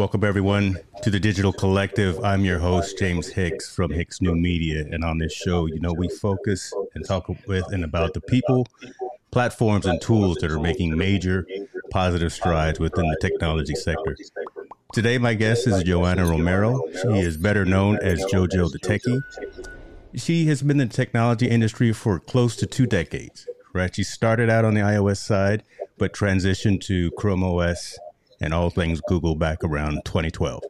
Welcome, everyone, to the Digital Collective. I'm your host, James Hicks from Hicks New Media. And on this show, you know, we focus and talk with and about the people, platforms, and tools that are making major positive strides within the technology sector. Today, my guest is Johanna Romero. She is better known as JoJo the Techie. She has been in the technology industry for close to two decades, right? She started out on the iOS side, but transitioned to Chrome OS and all things Google back around 2012.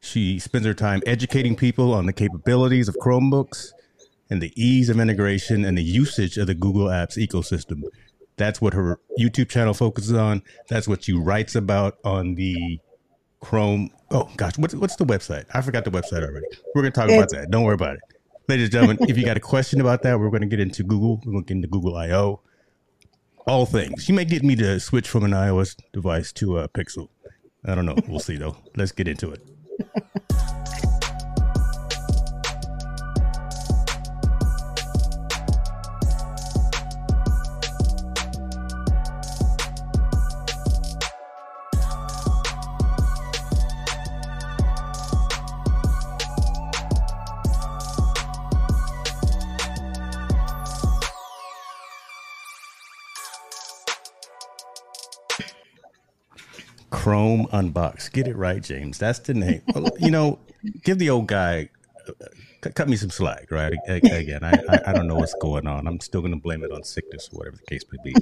She spends her time educating people on the capabilities of Chromebooks and the ease of integration and the usage of the Google Apps ecosystem. That's what her YouTube channel focuses on. That's what she writes about on the Chrome. Oh gosh, what's what's the website? I forgot the website already. We're gonna talk about that. Don't worry about it, ladies and gentlemen. if you got a question about that, we're gonna get into Google. We're gonna get into Google I/O all things. You may get me to switch from an iOS device to a Pixel. I don't know. We'll see though. Let's get into it. Chrome Unbox. Get it right, James. That's the name. you know, give the old guy, uh, cut me some slack, right? Again, I, I, I, don't know what's going on. I'm still going to blame it on sickness or whatever the case may be.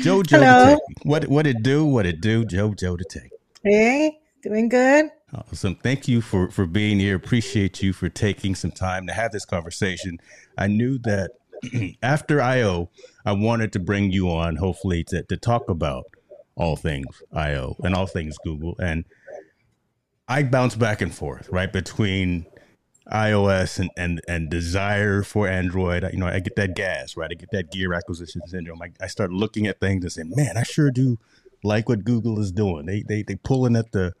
Jojo Hello. What what it do? What it do? Jojo the Techie. Hey, doing good. Awesome. Thank you for for being here. Appreciate you for taking some time to have this conversation. I knew that after IO, I wanted to bring you on, hopefully, to, to talk about all things IO and all things Google. And I bounce back and forth, right, between iOS and, and, and desire for Android. You know, I get that gas, right? I get that gear acquisition syndrome. I, I start looking at things and saying, man, I sure do like what Google is doing. They, they, they pulling at the,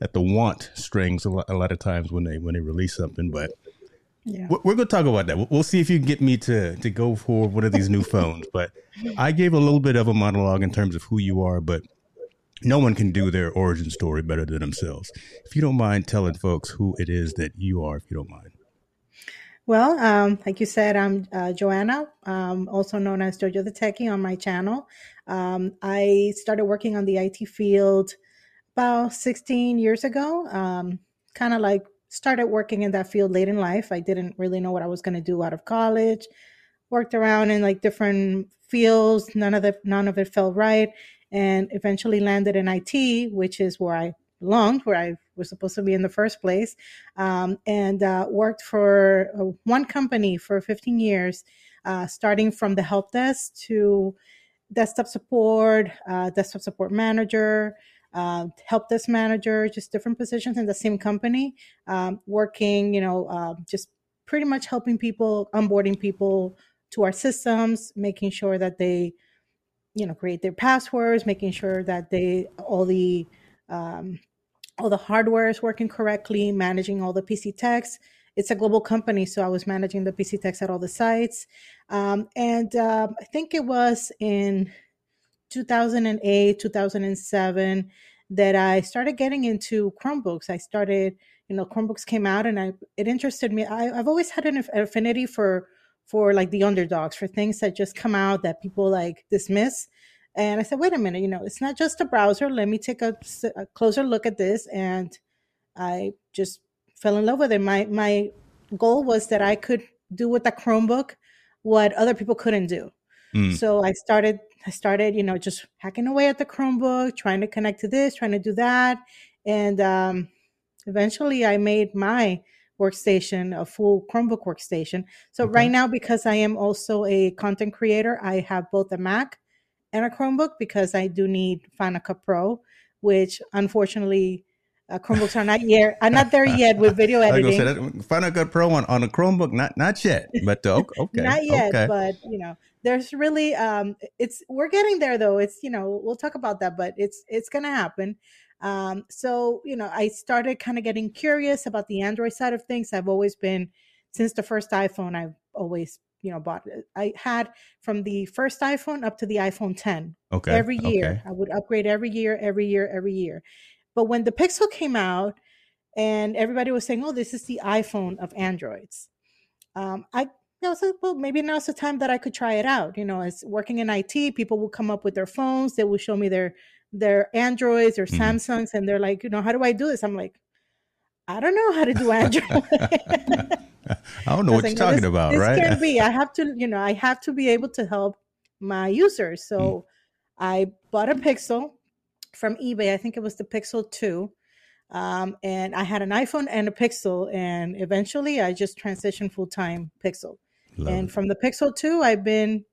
at the want strings a lot, a lot of times when they, when they release something, but yeah. We're going to talk about that. We'll see if you can get me to to go for one of these new phones. But I gave a little bit of a monologue in terms of who you are, but no one can do their origin story better than themselves. If you don't mind telling folks who it is that you are, if you don't mind. Well, um, like you said, I'm uh, Johanna, um, also known as Jojo the Techie on my channel. Um, I started working on the IT field about 16 years ago, um, kind of like started working in that field late in life. I didn't really know what I was going to do out of college. Worked around in like different fields. None of the none of it felt right, and eventually landed in IT, which is where I belonged, where I was supposed to be in the first place, um, and uh, worked for uh, one company for 15 years, uh, starting from the help desk to desktop support, uh, desktop support manager, uh, help desk manager, just different positions in the same company, um, working, you know, uh, just pretty much helping people, onboarding people to our systems, making sure that they, you know, create their passwords, making sure that they all the um, all the hardware is working correctly, managing all the PC techs. It's a global company, so I was managing the PC techs at all the sites. Um, and uh, I think it was in 2008, 2007 that I started getting into Chromebooks. I started, you know, Chromebooks came out and I it interested me. I, have always had an affinity for for like the underdogs, for things that just come out that people like dismiss. And I said, wait a minute, you know, it's not just a browser. Let me take a, a closer look at this. And I just fell in love with it. My my goal was that I could do with a Chromebook what other people couldn't do. Mm. So I started I started, you know, just hacking away at the Chromebook, trying to connect to this, trying to do that. And um, eventually I made my workstation a full Chromebook workstation. So okay. right now, because I am also a content creator, I have both a Mac and a Chromebook because I do need Final Cut Pro, which unfortunately uh, Chromebooks are not yet are not there yet with video editing. Final Cut Pro on, on a Chromebook, not not yet, but uh, okay, not yet. Okay. But you know, there's really um, it's we're getting there though. It's you know we'll talk about that, but it's it's gonna happen. Um, so you know, I started kind of getting curious about the Android side of things. I've always been since the first iPhone. I've always you know bought it. I had from the first iPhone up to the iPhone 10. Okay. Every year, okay. I would upgrade every year, every year, every year But when the Pixel came out, and everybody was saying, "Oh, this is the iPhone of Androids," um, I know, so, well, maybe now's the time that I could try it out. You know, as working in IT, people will come up with their phones. They will show me their their Androids or mm-hmm. Samsungs, and they're like, you know, how do I do this? I'm like, I don't know how to do Android. I don't know I what you're talking about, this right? Can't be. I have to, you know, I have to be able to help my users. So mm. I bought a Pixel from eBay. I think it was the Pixel 2. Um, and I had an iPhone and a Pixel, and eventually I just transitioned full time Pixel. Love and it. from the Pixel 2, I've been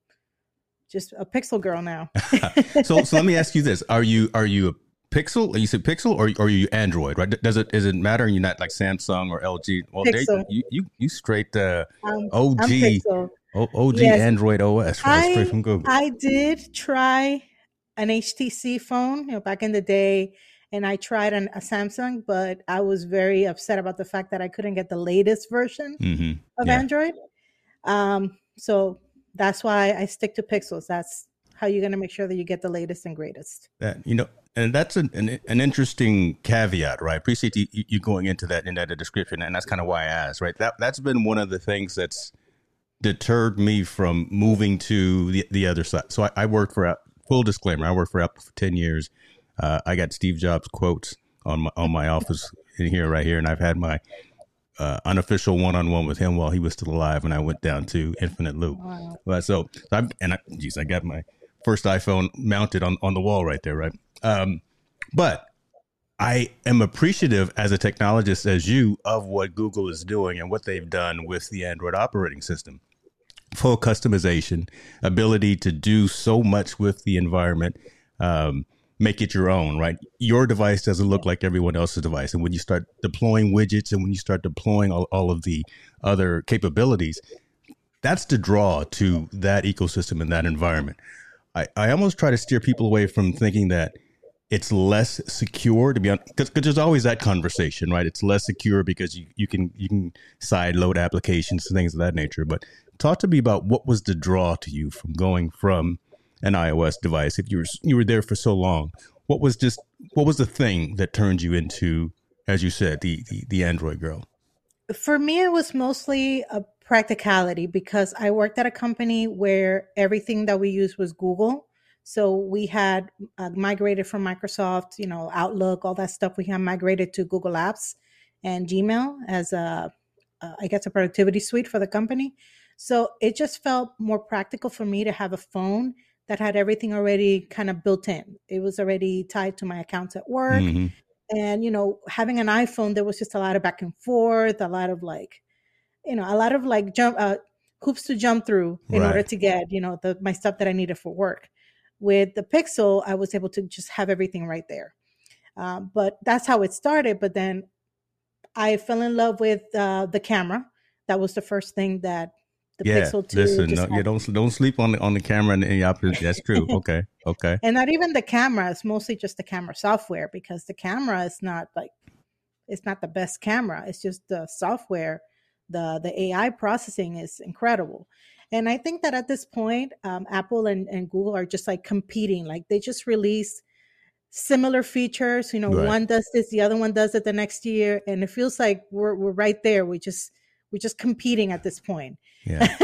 just a Pixel girl now. so, so let me ask you this: Are you are you a Pixel? You said Pixel, or, or are you Android? Right? Does it does it matter? You're not like Samsung or LG. Well, they, you you you straight uh, um, OG OG yes. Android OS, right? I, straight from Google. I did try an HTC phone, you know, back in the day, and I tried an, a Samsung, but I was very upset about the fact that I couldn't get the latest version mm-hmm. of yeah. Android. Um, so that's why I stick to Pixels. That's how you're going to make sure that you get the latest and greatest. That you know, and that's an an, an interesting caveat, right? Appreciate you, you, going into that in that description, and that's kind of why I asked, right? That that's been one of the things that's deterred me from moving to the the other side. So I, I worked for full disclaimer. I worked for Apple for ten years. Uh, I got Steve Jobs quotes on my on my office in here right here, and I've had my uh, unofficial one on one with him while he was still alive, and I went down to Infinite Loop. Wow. But so, I and I, geez, I got my first iPhone mounted on, on the wall right there, right? Um, but I am appreciative as a technologist, as you, of what Google is doing and what they've done with the Android operating system. Full customization, ability to do so much with the environment, um, make it your own, right? Your device doesn't look like everyone else's device. And when you start deploying widgets and when you start deploying all, all of the other capabilities, that's the draw to that ecosystem and that environment. I, I almost try to steer people away from thinking that it's less secure to be honest because there's always that conversation right it's less secure because you, you can you can side load applications and things of that nature but talk to me about what was the draw to you from going from an ios device if you were you were there for so long what was just what was the thing that turned you into as you said the the, the android girl for me it was mostly a practicality because I worked at a company where everything that we used was Google. So we had uh, migrated from Microsoft, you know, Outlook, all that stuff. We had migrated to Google Apps and Gmail as a, uh, I guess, a productivity suite for the company. So it just felt more practical for me to have a phone that had everything already kind of built in. It was already tied to my accounts at work. Mm-hmm. And, you know, having an iPhone, there was just a lot of back and forth, a lot of like, you know, a lot of like jump uh, hoops to jump through in right. order to get, you know, the my stuff that I needed for work. With the Pixel, I was able to just have everything right there. Uh, but that's how it started. But then I fell in love with uh, the camera. That was the first thing that the yeah, Pixel 2 listen, no, yeah, don't don't sleep on the on the camera and the opposite. That's true. Okay, okay. and not even the camera. It's mostly just the camera software because the camera is not like it's not the best camera. It's just the software the the AI processing is incredible. And I think that at this point, um, Apple and, and Google are just like competing. Like they just release similar features. You know, right. one does this, the other one does it the next year, and it feels like we're we're right there. We just we're just competing at this point. Yeah,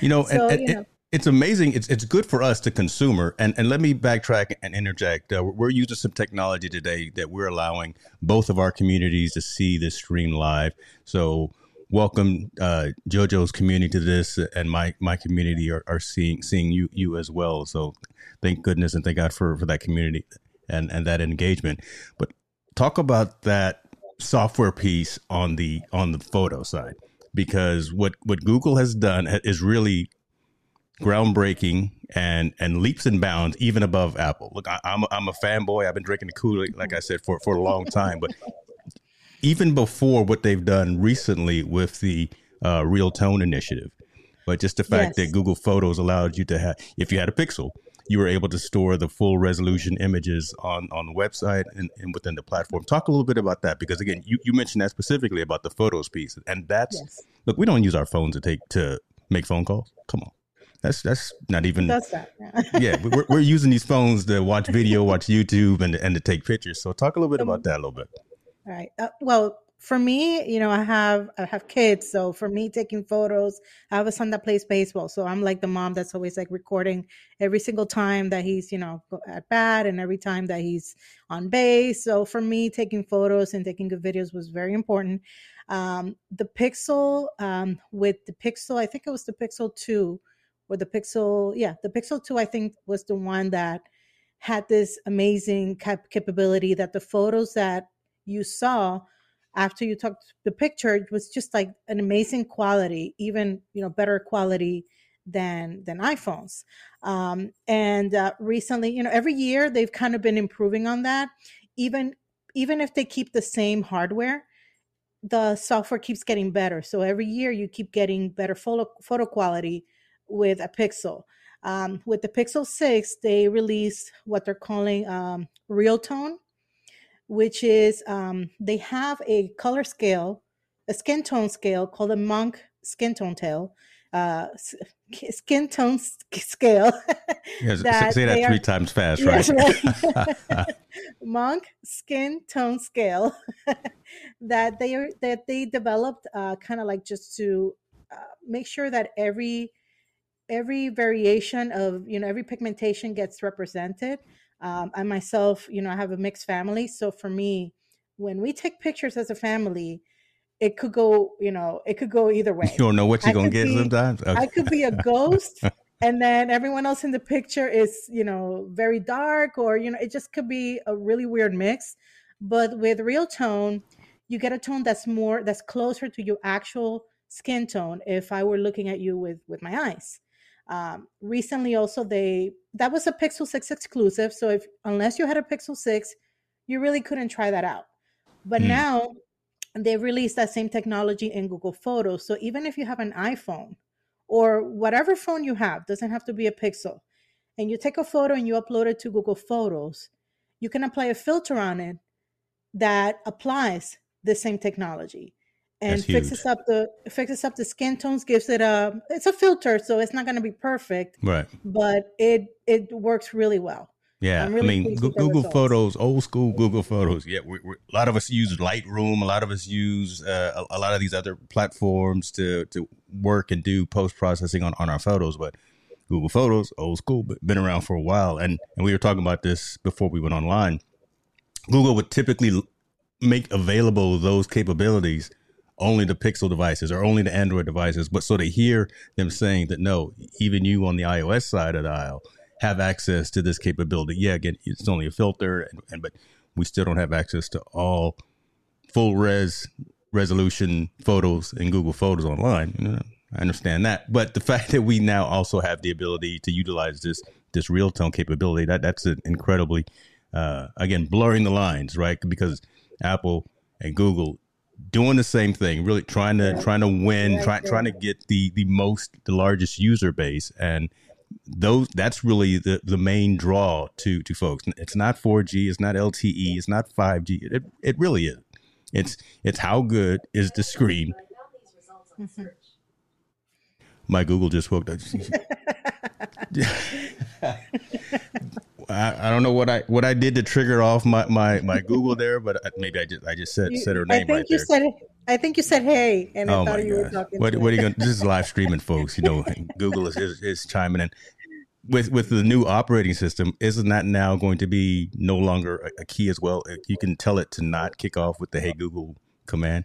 you know, so, and, and, you know it's amazing. It's it's good for us, the consumer. And and let me backtrack and interject. Uh, we're using some technology today that we're allowing both of our communities to see this stream live. So welcome uh, JoJo's community to this, and my my community are, are seeing seeing you you as well. So thank goodness and thank God for for that community and and that engagement. But talk about that software piece on the on the photo side because what what Google has done is really groundbreaking and and leaps and bounds even above Apple. Look, I, am a, I'm a fanboy. I've been drinking the Kool Aid, like I said, for for a long time. But even before what they've done recently with the uh, Real Tone initiative. But just the fact yes. that Google Photos allowed you to have, if you had a Pixel, you were able to store the full resolution images on, on the website and, and within the platform. Talk a little bit about that because again, you, you mentioned that specifically about the photos piece, and that's yes. look, we don't use our phones to take to make phone calls. Come on, That's that's not even. That's that. Yeah, yeah we're, we're using these phones to watch video, watch YouTube, and and to take pictures. So talk a little bit about that a little bit. All right. Uh, well, for me, you know, I have I have kids, so for me taking photos, I have a son that plays baseball, so I'm like the mom that's always like recording every single time that he's, you know, at bat and every time that he's on base. So for me, taking photos and taking good videos was very important. Um, the Pixel um, with the Pixel, I think it was the Pixel Two, or the Pixel, yeah, the Pixel Two, I think was the one that had this amazing cap- capability that the photos that you saw after you took the picture it was just like an amazing quality even you know better quality than than iphones. Um, and uh, recently you know every year they've kind of been improving on that. Even even if they keep the same hardware the software keeps getting better. So every year you keep getting better photo photo quality with a pixel. Um, with the pixel 6 they released what they're calling um, real tone which is um, they have a color scale, a skin tone scale called a monk skin tone tail, uh, skin tone scale. yes, that say that three are, times fast, right? Yes, right. monk skin tone scale that they are that they developed, uh, kind of like just to uh, make sure that every every variation of you know every pigmentation gets represented um, I myself, you know, I have a mixed family. So for me, when we take pictures as a family, it could go, you know, it could go either way. You don't know what you're I gonna get be, sometimes. Okay. I could be a ghost, and then everyone else in the picture is, you know, very dark, or you know, it just could be a really weird mix. But with real tone, you get a tone that's more that's closer to your actual skin tone. If I were looking at you with with my eyes, um, recently, also they that was a Pixel 6 exclusive. So if unless you had a Pixel 6, you really couldn't try that out. But mm. now they released that same technology in Google Photos. So even if you have an iPhone or whatever phone you have, doesn't have to be a Pixel, and you take a photo and you upload it to Google Photos, you can apply a filter on it that applies the same technology and fixes up the fixes up the skin tones gives it a it's a filter so it's not going to be perfect right. but it it works really well. Yeah really i mean google photos old school google photos. Yeah we a lot of us use lightroom a lot of us use uh, a, a, lot of these other platforms to to work and do post processing on, on our photos but google photos old school but been around for a while and and we were talking about this before we went online. Google would typically make available those capabilities only the Pixel devices or only the Android devices. But so to hear them saying that no, even you on the iOS side of the aisle have access to this capability. Yeah, again, it's only a filter, and, and but we still don't have access to all full res resolution photos in Google Photos online. You know, I understand that, but the fact that we now also have the ability to utilize this this real tone capability that that's an incredibly uh, again blurring the lines, right? Because Apple and Google doing the same thing, really trying to trying to win, yeah, trying trying to get the the most the largest user base, and those that's really the the main draw to to folks. It's not 4G, it's not LTE, it's not 5G. It it really is. It's it's how good is the screen. Mm-hmm. My Google just woke up. I, I, don't know what I what I did to trigger off my, my, my Google there, but maybe I just I just said said her name I think right you there. Said, I think you said hey, and oh I thought you gosh. were talking. What, what are you going? This is live streaming, folks. You know, Google is, is, is chiming in with with the new operating system. Isn't that now going to be no longer a, a key as well? You can tell it to not kick off with the Hey Google command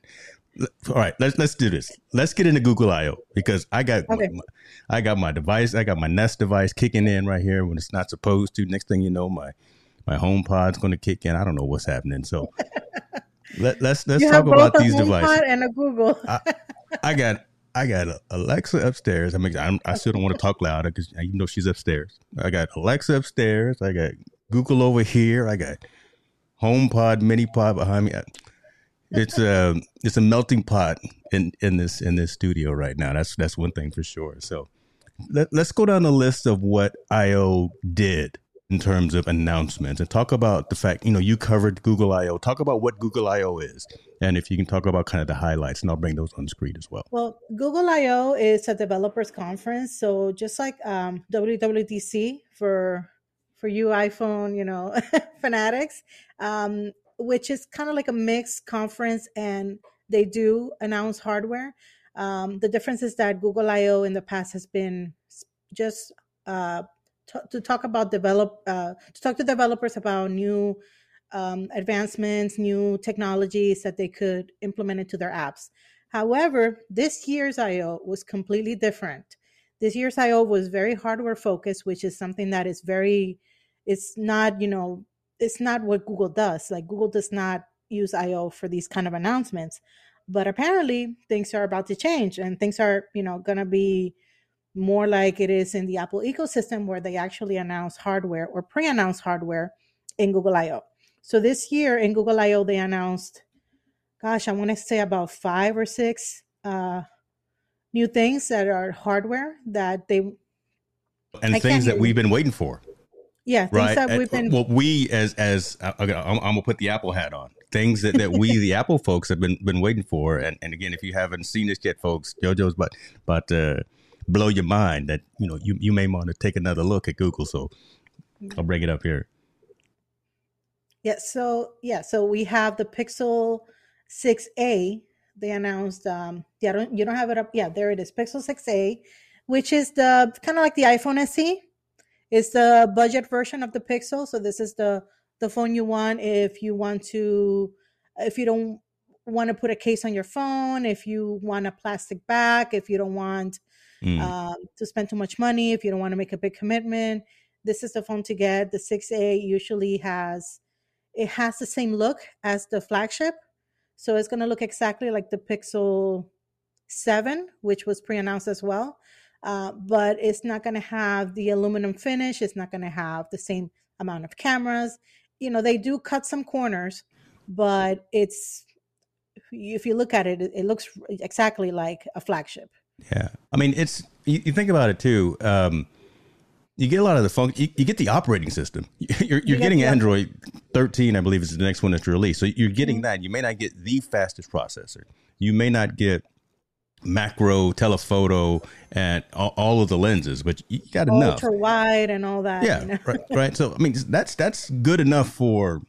all right let's let's do this. Let's get into google io because i got okay. my, i got my device i got my nest device kicking in right here when it's not supposed to. Next thing you know my my home pod's going to kick in. I don't know what's happening. So let, let's let's you talk about these devices. and a google. I, I, got i got alexa upstairs. I mean I'm, i still don't want to talk louder because even though she's upstairs. I got alexa upstairs. I got google over here. I got HomePod, mini pod behind me it's a it's a melting pot in in this in this studio right now. That's that's one thing for sure. So let, us go down the list of what IO did in terms of announcements and talk about the fact, you know, you covered Google I/O. Talk about what Google I/O is, and if you can talk about kind of the highlights, and I'll bring those on screen as well. Well, Google I/O is a developers conference, so just like um, WWDC for for you iPhone, you know, fanatics, um, which is kind of like a mixed conference, and they do announce hardware. Um, the difference is that Google I/O in the past has been just uh, to, to talk about develop uh, to talk to developers about new um, advancements, new technologies that they could implement into their apps. However, this year's I/O was completely different. This year's I/O was very hardware focused, which is something that is very, it's not you know, it's not what Google does. Like Google does not use I/O for these kind of announcements, but apparently things are about to change and things are you know going to be more like it is in the Apple ecosystem where they actually announce hardware or pre announce hardware in Google I/O. So this year in Google I/O, they announced, gosh, I want to say about five or six uh, new things that are hardware that they and I things that we've been waiting for. Yeah, right. That we've been. Well, we as as uh, I'm, I'm, gonna put the Apple hat on. Things that, that we the Apple folks have been been waiting for. And and again, if you haven't seen this yet, folks, JoJo's but but uh, blow your mind that you know you, you may want to take another look at Google. So I'll bring it up here. Yeah. So yeah. So we have the Pixel 6a. They announced. Um, yeah. Don't, you don't have it up. Yeah. There it is. Pixel 6a, which is the kind of like the iPhone SE. It's the budget version of the Pixel. So this is the the phone you want if you want to if you don't want to put a case on your phone, if you want a plastic back, if you don't want mm. um, to spend too much money if you don't want to make a big commitment. This is the phone to get. The 6A usually has it has the same look as the flagship, so it's going to look exactly like the Pixel 7, which was pre-announced as well. Uh, but it's not going to have the aluminum finish. It's not going to have the same amount of cameras. You know, they do cut some corners, but it's if you look at it, it looks exactly like a flagship. Yeah, I mean, it's you, you think about it too. Um, you get a lot of the fun. You, you get the operating system. You're, you're you getting Android 13, I believe, is the next one that's released. So you're getting mm-hmm. that. You may not get the fastest processor. You may not get macro, telephoto, and all, all of the lenses, but you got enough. Ultra wide and all that. Yeah, you know? right, right. So I mean, that's that's good enough for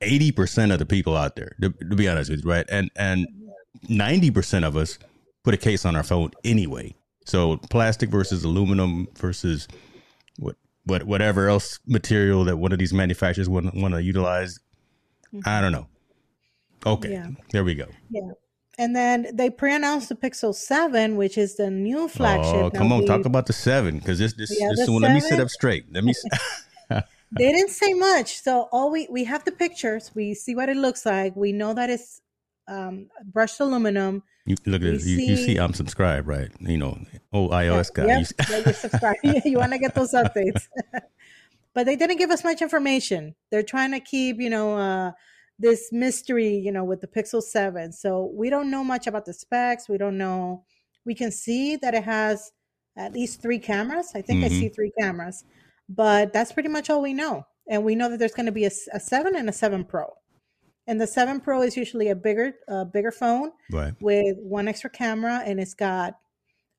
eighty percent of the people out there. To, to be honest with you, right? And and ninety percent of us put a case on our phone anyway. So plastic versus aluminum versus what what whatever else material that one of these manufacturers want want to utilize. Mm-hmm. I don't know. Okay, yeah. there we go. Yeah. And then they pre-announced the Pixel Seven, which is the new flagship. Oh, come on, talk about the seven because this this yeah, this one. Let me sit up straight. Let me. they didn't say much, so all we we have the pictures. We see what it looks like. We know that it's um, brushed aluminum. You look at you, see, you see I'm subscribed, right? You know, old iOS yeah, guy. Yep, you, yeah, you're subscribed. you want to get those updates. but they didn't give us much information. They're trying to keep, you know, uh, this mystery, you know, with the Pixel 7. So we don't know much about the specs. We don't know. We can see that it has at least three cameras. I think mm-hmm. I see three cameras, but that's pretty much all we know. And we know that there's going to be a, a 7 and a 7 Pro. And the 7 Pro is usually a bigger, uh, bigger phone right. with one extra camera, and it's got,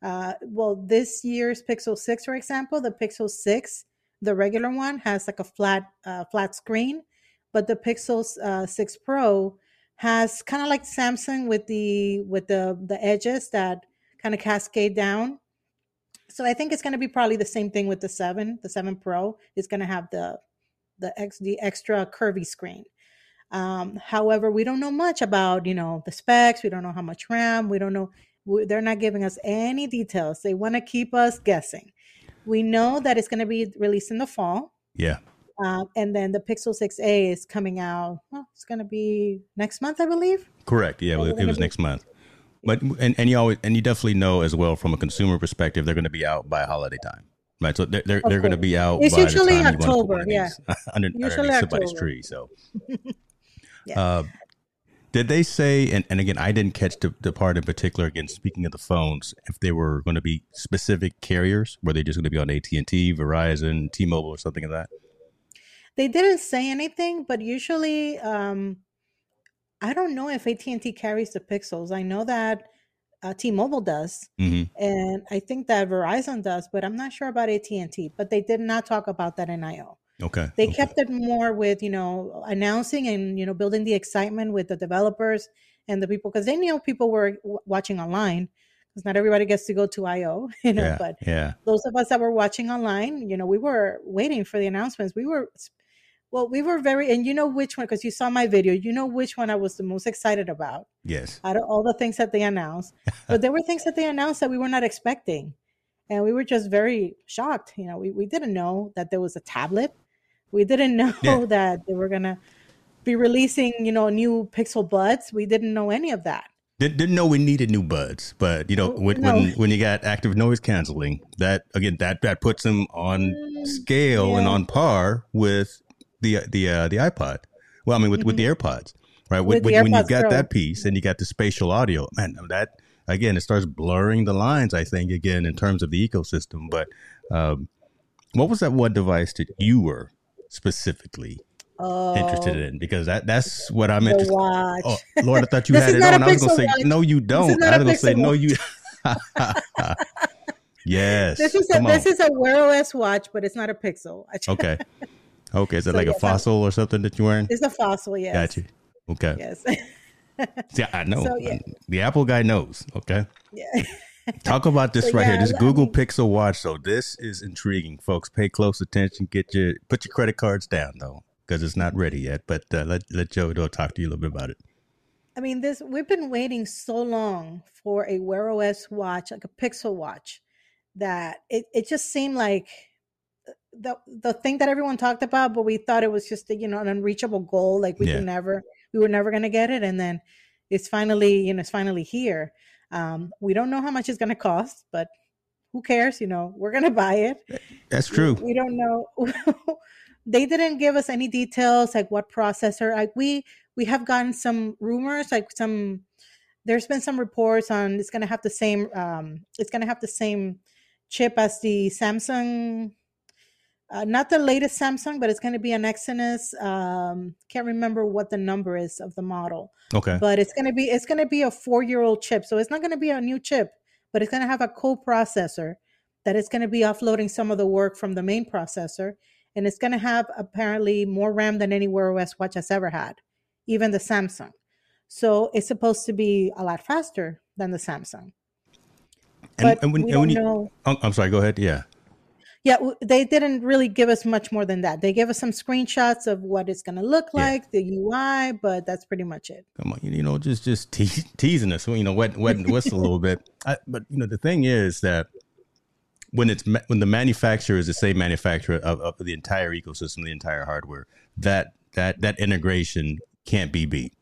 uh, well, this year's Pixel 6, for example, the Pixel 6, the regular one has like a flat, uh, flat screen, but the Pixel uh, 6 Pro has kind of like Samsung with the with the the edges that kind of cascade down. So I think it's going to be probably the same thing with the 7. The 7 Pro is going to have the the ex the extra curvy screen. Um, however, we don't know much about, you know, the specs. We don't know how much RAM. We don't know. They're not giving us any details. They want to keep us guessing. We know that it's going to be released in the fall. Yeah. Uh, and then the Pixel 6a is coming out. Well, it's going to be next month, I believe. Correct. Yeah, it was be- next month. But and, and you always and you definitely know as well from a consumer perspective, they're going to be out by holiday time. Right, so they're they're, okay. they're going to be out. It's usually October, yeah. under, usually underneath somebody's tree. So Yeah. Uh, did they say, and, and again, I didn't catch the, the part in particular, again, speaking of the phones, if they were going to be specific carriers, were they just going to be on AT&T, Verizon, T-Mobile or something like that? They didn't say anything, but usually, um, I don't know if AT and T carries the pixels. I know that uh, T-Mobile does, hmm and I think that Verizon does, but I'm not sure about AT and T. But they did not talk about that in IO. Okay. They okay. kept it more with you know announcing and you know building the excitement with the developers and the people because they knew people were w- watching online because not everybody gets to go to IO, you know. Yeah. But Yeah. those of us that were watching online, you know, we were waiting for the announcements. We were, well, we were very, and you know which one, because you saw my video, you know which one I was the most excited about Yes. out of all the things that they announced. but there were things that they announced that we were not expecting. And we were just very shocked. You know, we, we didn't know that there was a tablet. We didn't know Yeah. that they were going to be releasing, you know, new Pixel Buds. We didn't know any of that. Didn't, didn't know we needed new buds, but you know oh, when No. when when you got active noise canceling, that again that that puts them on mm, scale and on par with the the uh, the iPod. Well, I mean with with the AirPods, right? When, Mm-hmm. With the when, when you AirPods got Pro. that piece and you got the spatial audio, man, that again it starts blurring the lines. I think again in terms of the ecosystem. But um, what was that one device that you were specifically Oh, interested in? Because that that's what I'm interested. watch. Oh Lord, I thought you had it on. I was gonna say watch. no, you don't. I was gonna say Pixel no, you. yes. This is a, this is a Wear OS watch, but it's not a Pixel. okay. Okay. Is it So, like a yes, I'm- fossil or something that you're wearing? It's a fossil, yes. Got you. Okay. Yes. Yeah, I know. So, yeah. The Apple guy knows. Okay. yeah. Talk about this So, right here. This I Google mean- Pixel Watch. So this is intriguing, folks. Pay close attention. Get your put your credit cards down though, because it's not ready yet. But uh, let let JoJo talk to you a little bit about it. I mean, this we've been waiting so long for a Wear OS watch, like a Pixel watch, that it, it just seemed like the the thing that everyone talked about, but we thought it was just a, you know an unreachable goal, like we Yeah. never, we were never going to get it, and then it's finally you know it's finally here. Um, we don't know how much it's going to cost, but who cares? You know, we're going to buy it. That's we- true. We, don't know. they didn't give us any details like what processor. Like we we have gotten some rumors, like some. There's been some reports on it's going to have the same. Um, it's going to have the same chip as the Samsung. Uh, not the latest Samsung, but it's going to be an Exynos. Um, can't remember what the number is of the model Okay. but it's going to be it's going to be a four year old chip so it's not going to be a new chip but it's going to have a co-processor that is going to be offloading some of the work from the main processor and it's going to have apparently more ram than any wear os watch has ever had even the samsung so it's supposed to be a lot faster than the samsung but we and don't you, know oh, I'm sorry. Go ahead. Yeah. Yeah they didn't really give us much more than that they gave us some screenshots of what it's going to look Yeah. like the ui but that's pretty much it Come on, you know, just just te- teasing us, you know, wet wet and whistle a little bit. I, but you know, the thing is that when it's when the manufacturer is the same manufacturer of, of the entire ecosystem, the entire hardware, that that that integration can't be beat.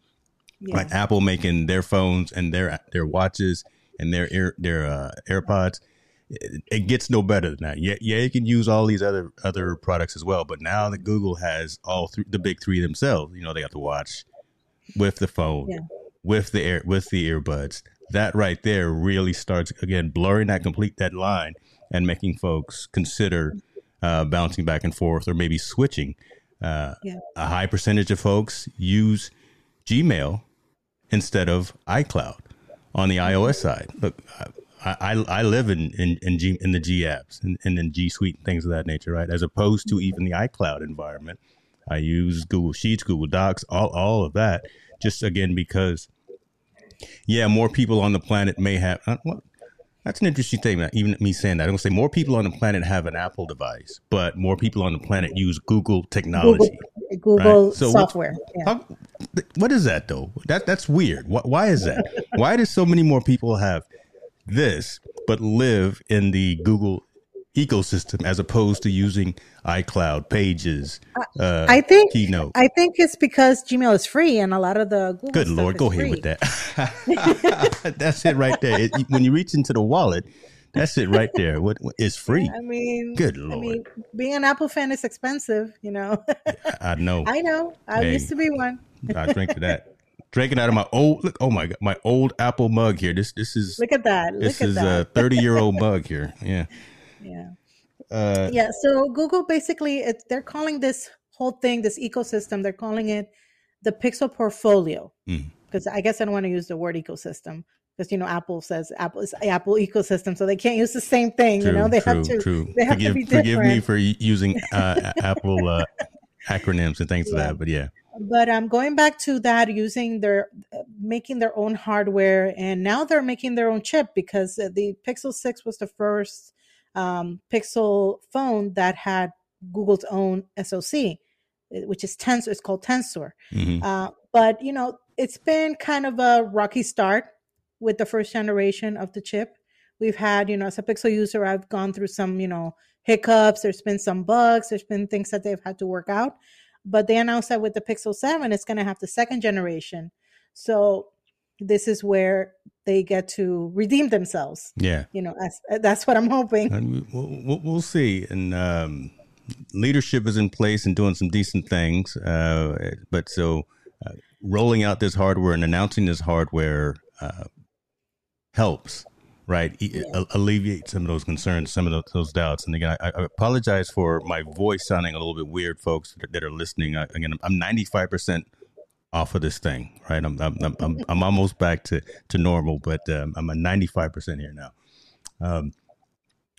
yeah Like Apple making their phones and their their watches and their ear their uh, AirPods, it, it gets no better than that. Yeah, yeah, you can use all these other other products as well, but now that Google has all three, the big three themselves, you know, they got the watch with the phone, Yeah. with the air with the earbuds. That right there really starts again blurring that complete that line and making folks consider uh, bouncing back and forth or maybe switching. Uh, Yeah. A high percentage of folks use Gmail instead of iCloud on the iOS side. Look, I, I, I live in in in, G, in the G apps and, and in G Suite and things of that nature, right? As opposed to even the iCloud environment. I use Google Sheets, Google Docs, all all of that. Just again because, yeah, more people on the planet may have. Uh, well, that's an interesting statement. Even me saying that, I'm gonna say more people on the planet have an Apple device, but more people on the planet use Google technology. Google, Google Right. So software. Yeah. How, what is that though? That that's weird. Why, why is that? why do so many more people have this but live in the Google ecosystem as opposed to using iCloud, Pages, uh, I think Keynote? I think it's because Gmail is free and a lot of the Google Good Lord, go ahead free. with that. that's it right there. It, when you reach into the wallet, that's it right there. What, what is free? I mean, Good lord. I mean, being an Apple fan is expensive. You know, I, I know. I know. I Hey. used to be one. I drink to that. Drinking out of my old look. Oh my god, my old Apple mug here. This this is Look at that. Look this at is that. a 30 year old mug here. Yeah. yeah. Uh, Yeah. So Google basically, it's, they're calling this whole thing, this ecosystem. They're calling it the Pixel Portfolio Mm. because I guess I don't want to use the word ecosystem because you know Apple says Apple is Apple ecosystem, so they can't use the same thing. True, you know, they true, have to. true. they have to forgive, be forgive me for using uh, Apple uh, acronyms and things Yeah. like that, but yeah. But um, going back to that, using their making their own hardware, and now they're making their own chip because the Pixel Six was the first um, Pixel phone that had Google's own SoC, uh, which is Tensor. It's called Tensor. Mhm. Uh, but you know, it's been kind of a rocky start with the first generation of the chip. We've had, you know, as a Pixel user, I've gone through some, you know, hiccups. There's been some bugs. There's been things that they've had to work out. But they announced that with the Pixel 7, it's going to have the second generation. So this is where they get to redeem themselves. Yeah. You know, that's, that's what I'm hoping. And we- we'll, we'll, we'll see. And um, leadership is in place and doing some decent things. Uh, but so uh, rolling out this hardware and announcing this hardware uh, helps, right? A- alleviate some of those concerns, some of those, those doubts. And again, I, I apologize for my voice sounding a little bit weird, folks that, that are listening. I, again, I'm 95% off of this thing, right? I'm I'm I'm, I'm, I'm almost back to to normal, but um, I'm at 95% here now. Um,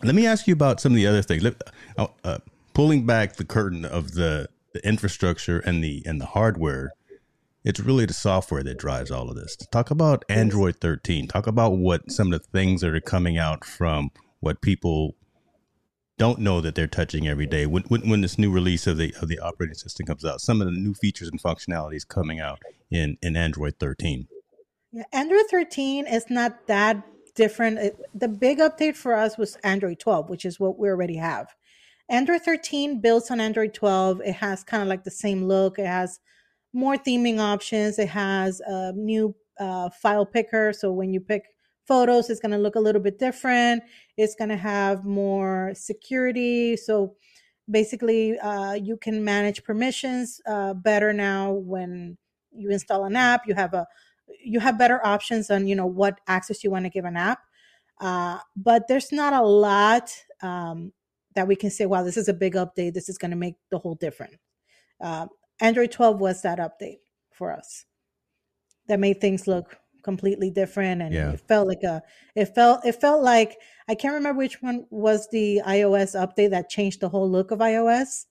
let me ask you about some of the other things. Let, uh, uh, pulling back the curtain of the, the infrastructure and the and the hardware, it's really the software that drives all of this. Talk about Android 13. Talk about what some of the things that are coming out from what people don't know that they're touching every day. When, when, when this new release of the of the operating system comes out, some of the new features and functionalities coming out in in Android 13. Yeah, Android 13 is not that different. It- the big update for us was Android 12, which is what we already have. Android 13 builds on Android 12. It has kind of like the same look. It has more theming options. It has a new uh, file picker. So when you pick photos, it's going to look a little bit different. It's going to have more security. So basically, uh, you can manage permissions uh, better now when you install an app. You have a you have better options on you know what access you want to give an app uh, but there's not a lot um, that we can say wow this is a big update this is going to make the whole difference uh, android 12 was that update for us that made things look completely different and Yeah. it felt like a it felt it felt like i can't remember which one was the ios update that changed the whole look of ios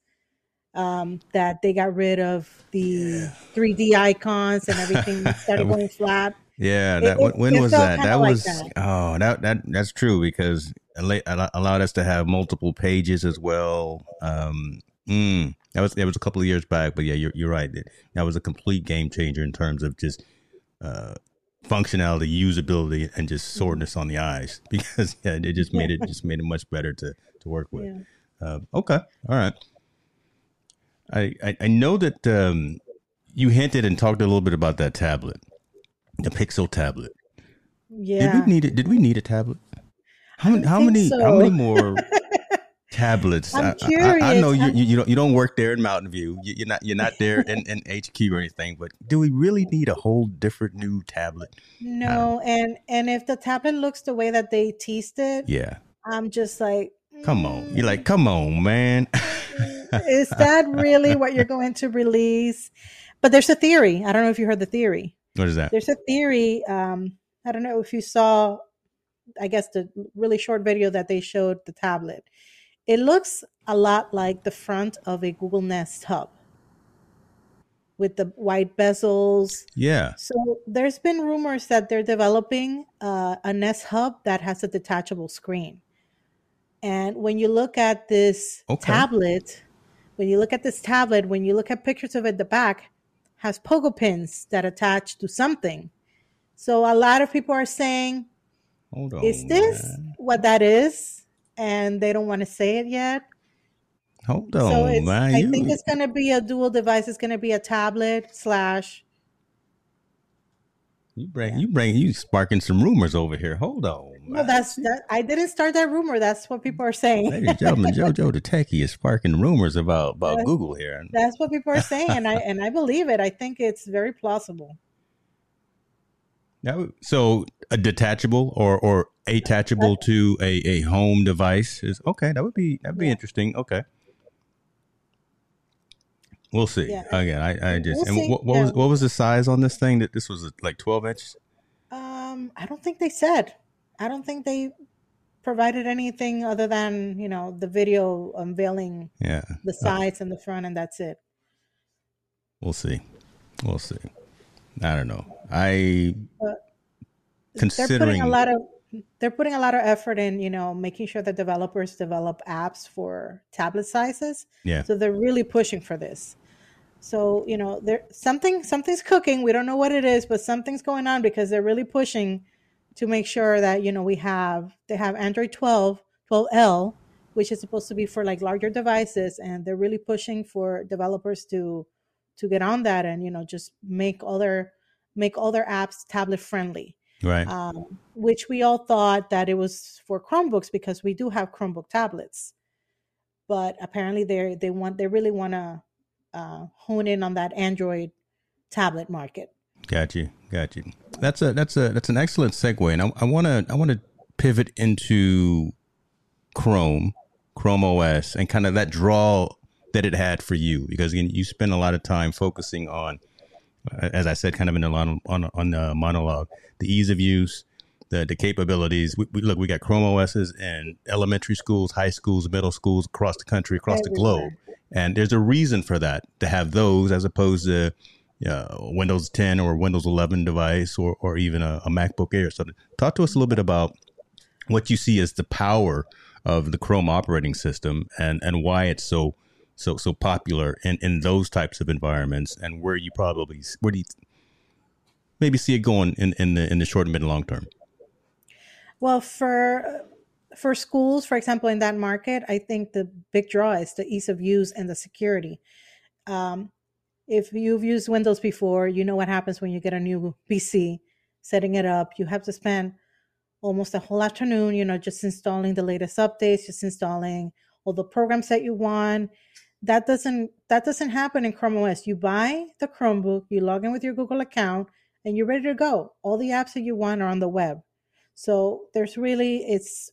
um, that they got rid of the 3d icons and everything started going flat Yeah, It- that when, it- when it was felt that? That like was that. oh that that that's true because it allowed us to have multiple pages as well. Um, mm, that was that was a couple of years back, but yeah, you're you're right. That was a complete game changer in terms of just uh, functionality, usability, and just Mm-hmm. soreness on the eyes because yeah, it just made it just made it much better to to work with. yeah Uh, okay, all right. I, I I know that um, you hinted and talked a little bit about that tablet, the Pixel tablet. yeah Did we need it? Did we need a tablet? How? How many? How many more tablets? I'm I, I- I, know you, you you don't you don't work there in Mountain View. You, you're not you're not there in, in HQ or anything. But do we really need a whole different new tablet? no and and if the tablet looks the way that they teased it Yeah, i'm just like come on. You're mm, like, come on, man. is that really what you're going to release but there's a theory i don't know if you heard the theory what is that? there's a theory um i don't know if you saw i guess the really short video that they showed the tablet it looks a lot like the front of a google nest hub with the white bezels Yeah. so there's been rumors that they're developing uh, a nest hub that has a detachable screen and when you look at this Okay. tablet when you look at this tablet when you look at pictures of it the back has pogo pins that attach to something so a lot of people are saying Hold on. is this man. what that is and they don't want to say it yet Hold so on, man. i You- think it's going to be a dual device it's going to be a tablet slash You bring you bring you sparking some rumors over here. Hold on. no man. that's that i didn't start that rumor that's what people are saying Ladies and gentlemen, JoJo the techie is sparking rumors about about That's- Google here. that's what people are saying and i and i believe it i think it's very plausible Now, so a detachable or or attachable to a, a home device is okay. That would be that'd be Yeah. interesting. Okay. We'll see. Yeah. Again, I, I just we'll and what, what yeah. was what was the size on this thing? That this was like twelve inch. Um, I don't think they said. I don't think they provided anything other than you know the video unveiling yeah the sides and the front, and that's it. We'll see. We'll see. I don't know. I considering they're putting a lot of they're putting a lot of effort in you know making sure that developers develop apps for tablet sizes. Yeah. So they're really pushing for this. So you know there something something's cooking. We don't know what it is but something's going on because they're really pushing to make sure that you know we have they have android 12 12l which is supposed to be for like larger devices and they're really pushing for developers to to get on that and you know just make other make all their apps tablet friendly. Right. Um, which we all thought that it was for chromebooks because we do have chromebook tablets. But apparently they they want they really want to uh, hone in on that android tablet market. Got you. Got you. That's a that's a that's an excellent segue and i want to i want to pivot into chrome chrome os and kind of that draw that it had for you because again, you spend a lot of time focusing on as I said, kind of in the on on, on the monologue, the ease of use, the the capabilities. We, we, look, we got Chrome OSs in elementary schools, high schools, middle schools across the country, across the globe, and there's a reason for that to have those as opposed to uh, Windows 10 or Windows 11 device or or even a, a MacBook Air. So, talk to us a little bit about what you see as the power of the Chrome operating system and and why it's so so so popular in in those types of environments, and where you probably where do you maybe see it going in in the in the short, and mid, and long term? Well, for for schools, for example, in that market, I think the big draw is the ease of use and the security. Um, if you've used Windows before, you know what happens when you get a new PC, setting it up. You have to spend almost a whole afternoon, you know, just installing the latest updates, just installing all the programs that you want that doesn't that doesn't happen in Chrome OS. You buy the Chromebook, you log in with your Google account, and you're ready to go. All the apps that you want are on the web. So there's really it's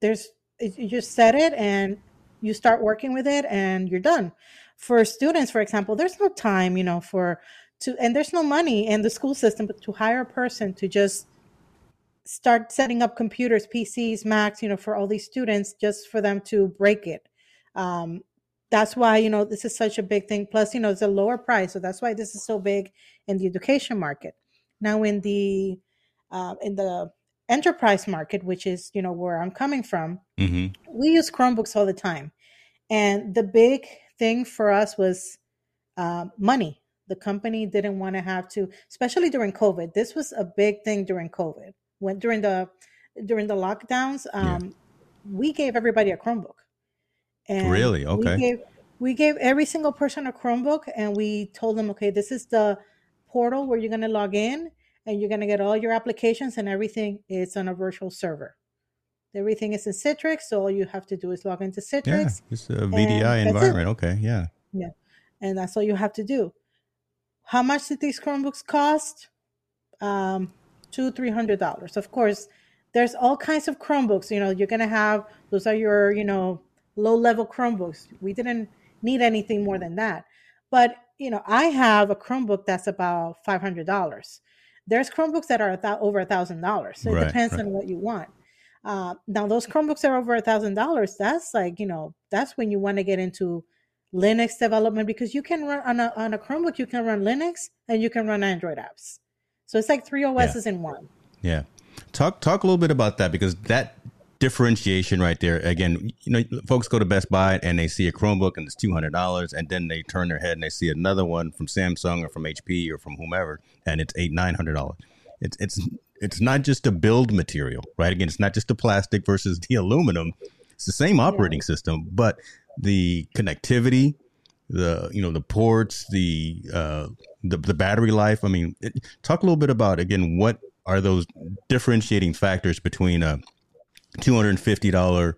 there's you just set it and you start working with it and you're done. For students, for example, there's no time, you know, for to and there's no money in the school system but to hire a person to just start setting up computers, PCs, Macs, you know, for all these students just for them to break it. Um, that's why you know this is such a big thing. Plus you know it's a lower price so that's why this is so big in the education market. Now in the uh, in the enterprise market which is you know where i'm coming from mm-hmm. we use chromebooks all the time. And the big thing for us was uh, money. The company didn't want to have to especially during covid. This was a big thing during covid. When during the during the lockdowns um, yeah. we gave everybody a chromebook and really? Okay. We gave, we gave every single person a Chromebook and we told them, okay, this is the portal where you're going to log in and you're going to get all your applications and everything is on a virtual server. Everything is in Citrix, so all you have to do is log into Citrix. Yeah, it's a VDI environment. Okay, yeah. Yeah. And that's all you have to do. How much did these Chromebooks cost? Um, two, three hundred dollars. Of course, there's all kinds of Chromebooks. You know, you're gonna have those are your, you know, low level Chromebooks. We didn't need anything more than that. But you know, I have a Chromebook that's about five hundred dollars. There's Chromebooks that are th- over a thousand dollars. So it right, depends right. on what you want. Uh, now those Chromebooks are over a thousand dollars. That's like you know, that's when you want to get into Linux development because you can run on a on a Chromebook. You can run Linux and you can run Android apps. So it's like three OSs yeah. in one. Yeah. Talk talk a little bit about that because that differentiation right there. Again, you know, folks go to Best Buy and they see a Chromebook and it's two hundred dollars, and then they turn their head and they see another one from Samsung or from HP or from whomever, and it's eight nine hundred dollars. It's it's it's not just a build material, right? Again, it's not just the plastic versus the aluminum. It's the same operating system, but the connectivity, the you know the ports, the uh, the, the battery life. I mean, it, talk a little bit about again what are those differentiating factors between a uh, $250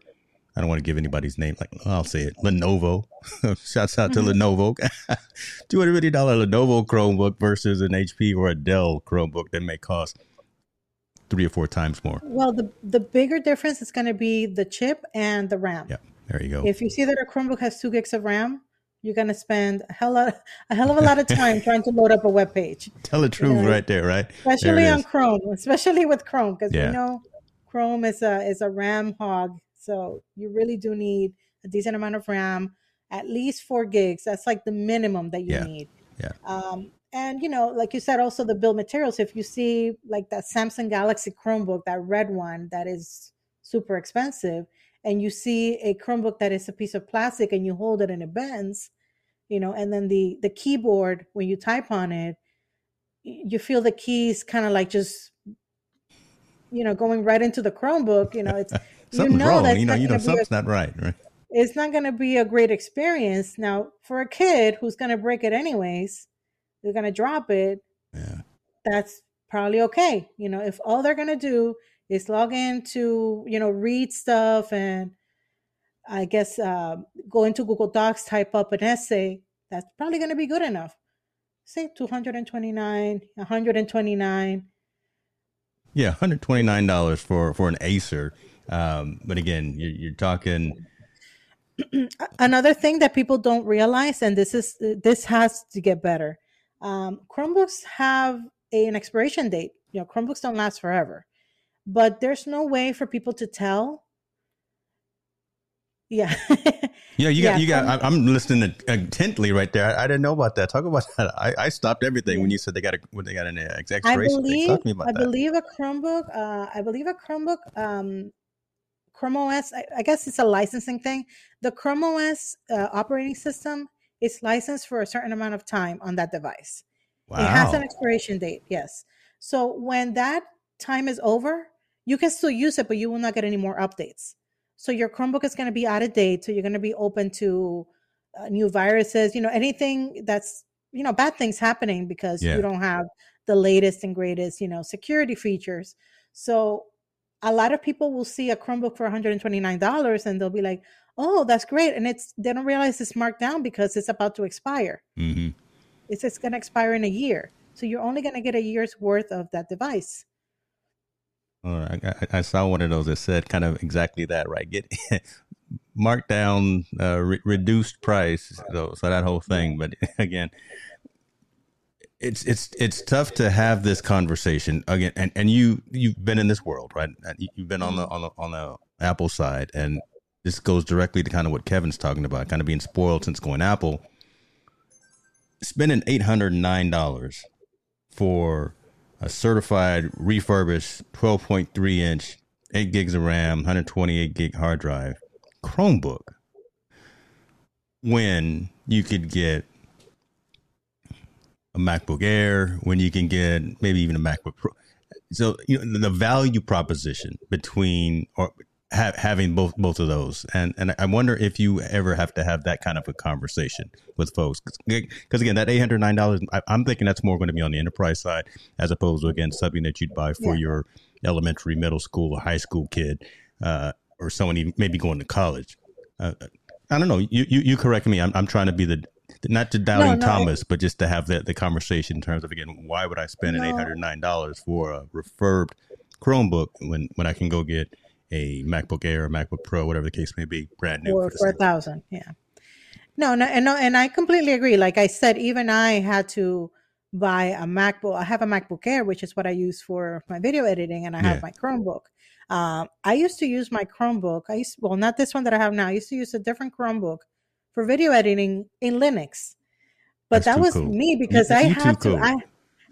I don't want to give anybody's name. Like I'll say it, Lenovo. Shouts out to mm-hmm. Lenovo. Two hundred fifty dollar Lenovo Chromebook versus an HP or a Dell Chromebook that may cost three or four times more. Well, the the bigger difference is going to be the chip and the RAM. Yeah, there you go. If you see that a Chromebook has two gigs of RAM, you're going to spend a hell of, a hell of a lot of time trying to load up a web page. Tell the truth, you know? right there, right? Especially there on Chrome, especially with Chrome, because yeah. we know Chrome is a is a RAM hog. So you really do need a decent amount of RAM, at least four gigs. That's like the minimum that you yeah. need. Yeah. Um, and you know, like you said, also the build materials. If you see like that Samsung Galaxy Chromebook, that red one that is super expensive, and you see a Chromebook that is a piece of plastic and you hold it and it bends, you know, and then the the keyboard when you type on it, you feel the keys kind of like just you know going right into the Chromebook. You know, it's something's you know wrong. You know, you know something's a, not right, right? It's not going to be a great experience now for a kid who's going to break it anyways. They're going to drop it. Yeah, that's probably okay. You know, if all they're going to do is log in to you know read stuff and I guess uh, go into Google Docs, type up an essay. That's probably going to be good enough. Say 229, 129. Yeah, $129 for for an Acer. Um, but again, you're, you're talking another thing that people don't realize and this is this has to get better um, chromebooks have a, an expiration date you know chromebooks don't last forever but there's no way for people to tell. Yeah. yeah, you got, yeah, you got, I'm listening intently right there. I, I, didn't know about that. Talk about that. I, I stopped everything when you said they got a, when they got an expiration. I believe, Talk to me about I that. believe a Chromebook, uh, I believe a Chromebook, um, Chrome OS, I, I, guess it's a licensing thing. The Chrome OS uh, operating system is licensed for a certain amount of time on that device. Wow. It has an expiration date, yes. So when that time is over, you can still use it, but you will not get any more updates. So your Chromebook is going to be out of date. So you're going to be open to uh, new viruses, you know, anything that's, you know, bad things happening because yeah. you don't have the latest and greatest, you know, security features. So a lot of people will see a Chromebook for $129 and they'll be like, oh, that's great. And it's, they don't realize it's marked down because it's about to expire. Mm-hmm. It's, it's going to expire in a year. So you're only going to get a year's worth of that device. I, I, saw one of those that said kind of exactly that, right? Get markdown, uh, re- reduced price, so, so that whole thing. But again, it's it's it's tough to have this conversation again. And, and you you've been in this world, right? You've been on the on the on the Apple side, and this goes directly to kind of what Kevin's talking about, kind of being spoiled since going Apple. Spending eight hundred nine dollars for a certified refurbished 12.3 inch, 8 gigs of RAM, 128 gig hard drive Chromebook when you could get a MacBook Air, when you can get maybe even a MacBook Pro. So you know the value proposition between or ha- having both both of those, and and I wonder if you ever have to have that kind of a conversation with folks, because again, that eight hundred nine dollars, I'm thinking that's more going to be on the enterprise side as opposed to again something that you'd buy for yeah. your elementary, middle school, or high school kid, uh, or someone even maybe going to college. Uh, I don't know. You, you you correct me. I'm I'm trying to be the not to doubting no, no, Thomas, but just to have the, the conversation in terms of again, why would I spend no. an eight hundred nine dollars for a refurbed Chromebook when when I can go get a MacBook Air, or MacBook Pro, whatever the case may be, brand new for, for a thousand. Yeah. No, no, and no, and I completely agree. Like I said, even I had to buy a MacBook. I have a MacBook Air, which is what I use for my video editing, and I have yeah. my Chromebook. Um, I used to use my Chromebook. I used well, not this one that I have now. I used to use a different Chromebook for video editing in Linux, but That's that was cool. me because you, I had to. Cool. I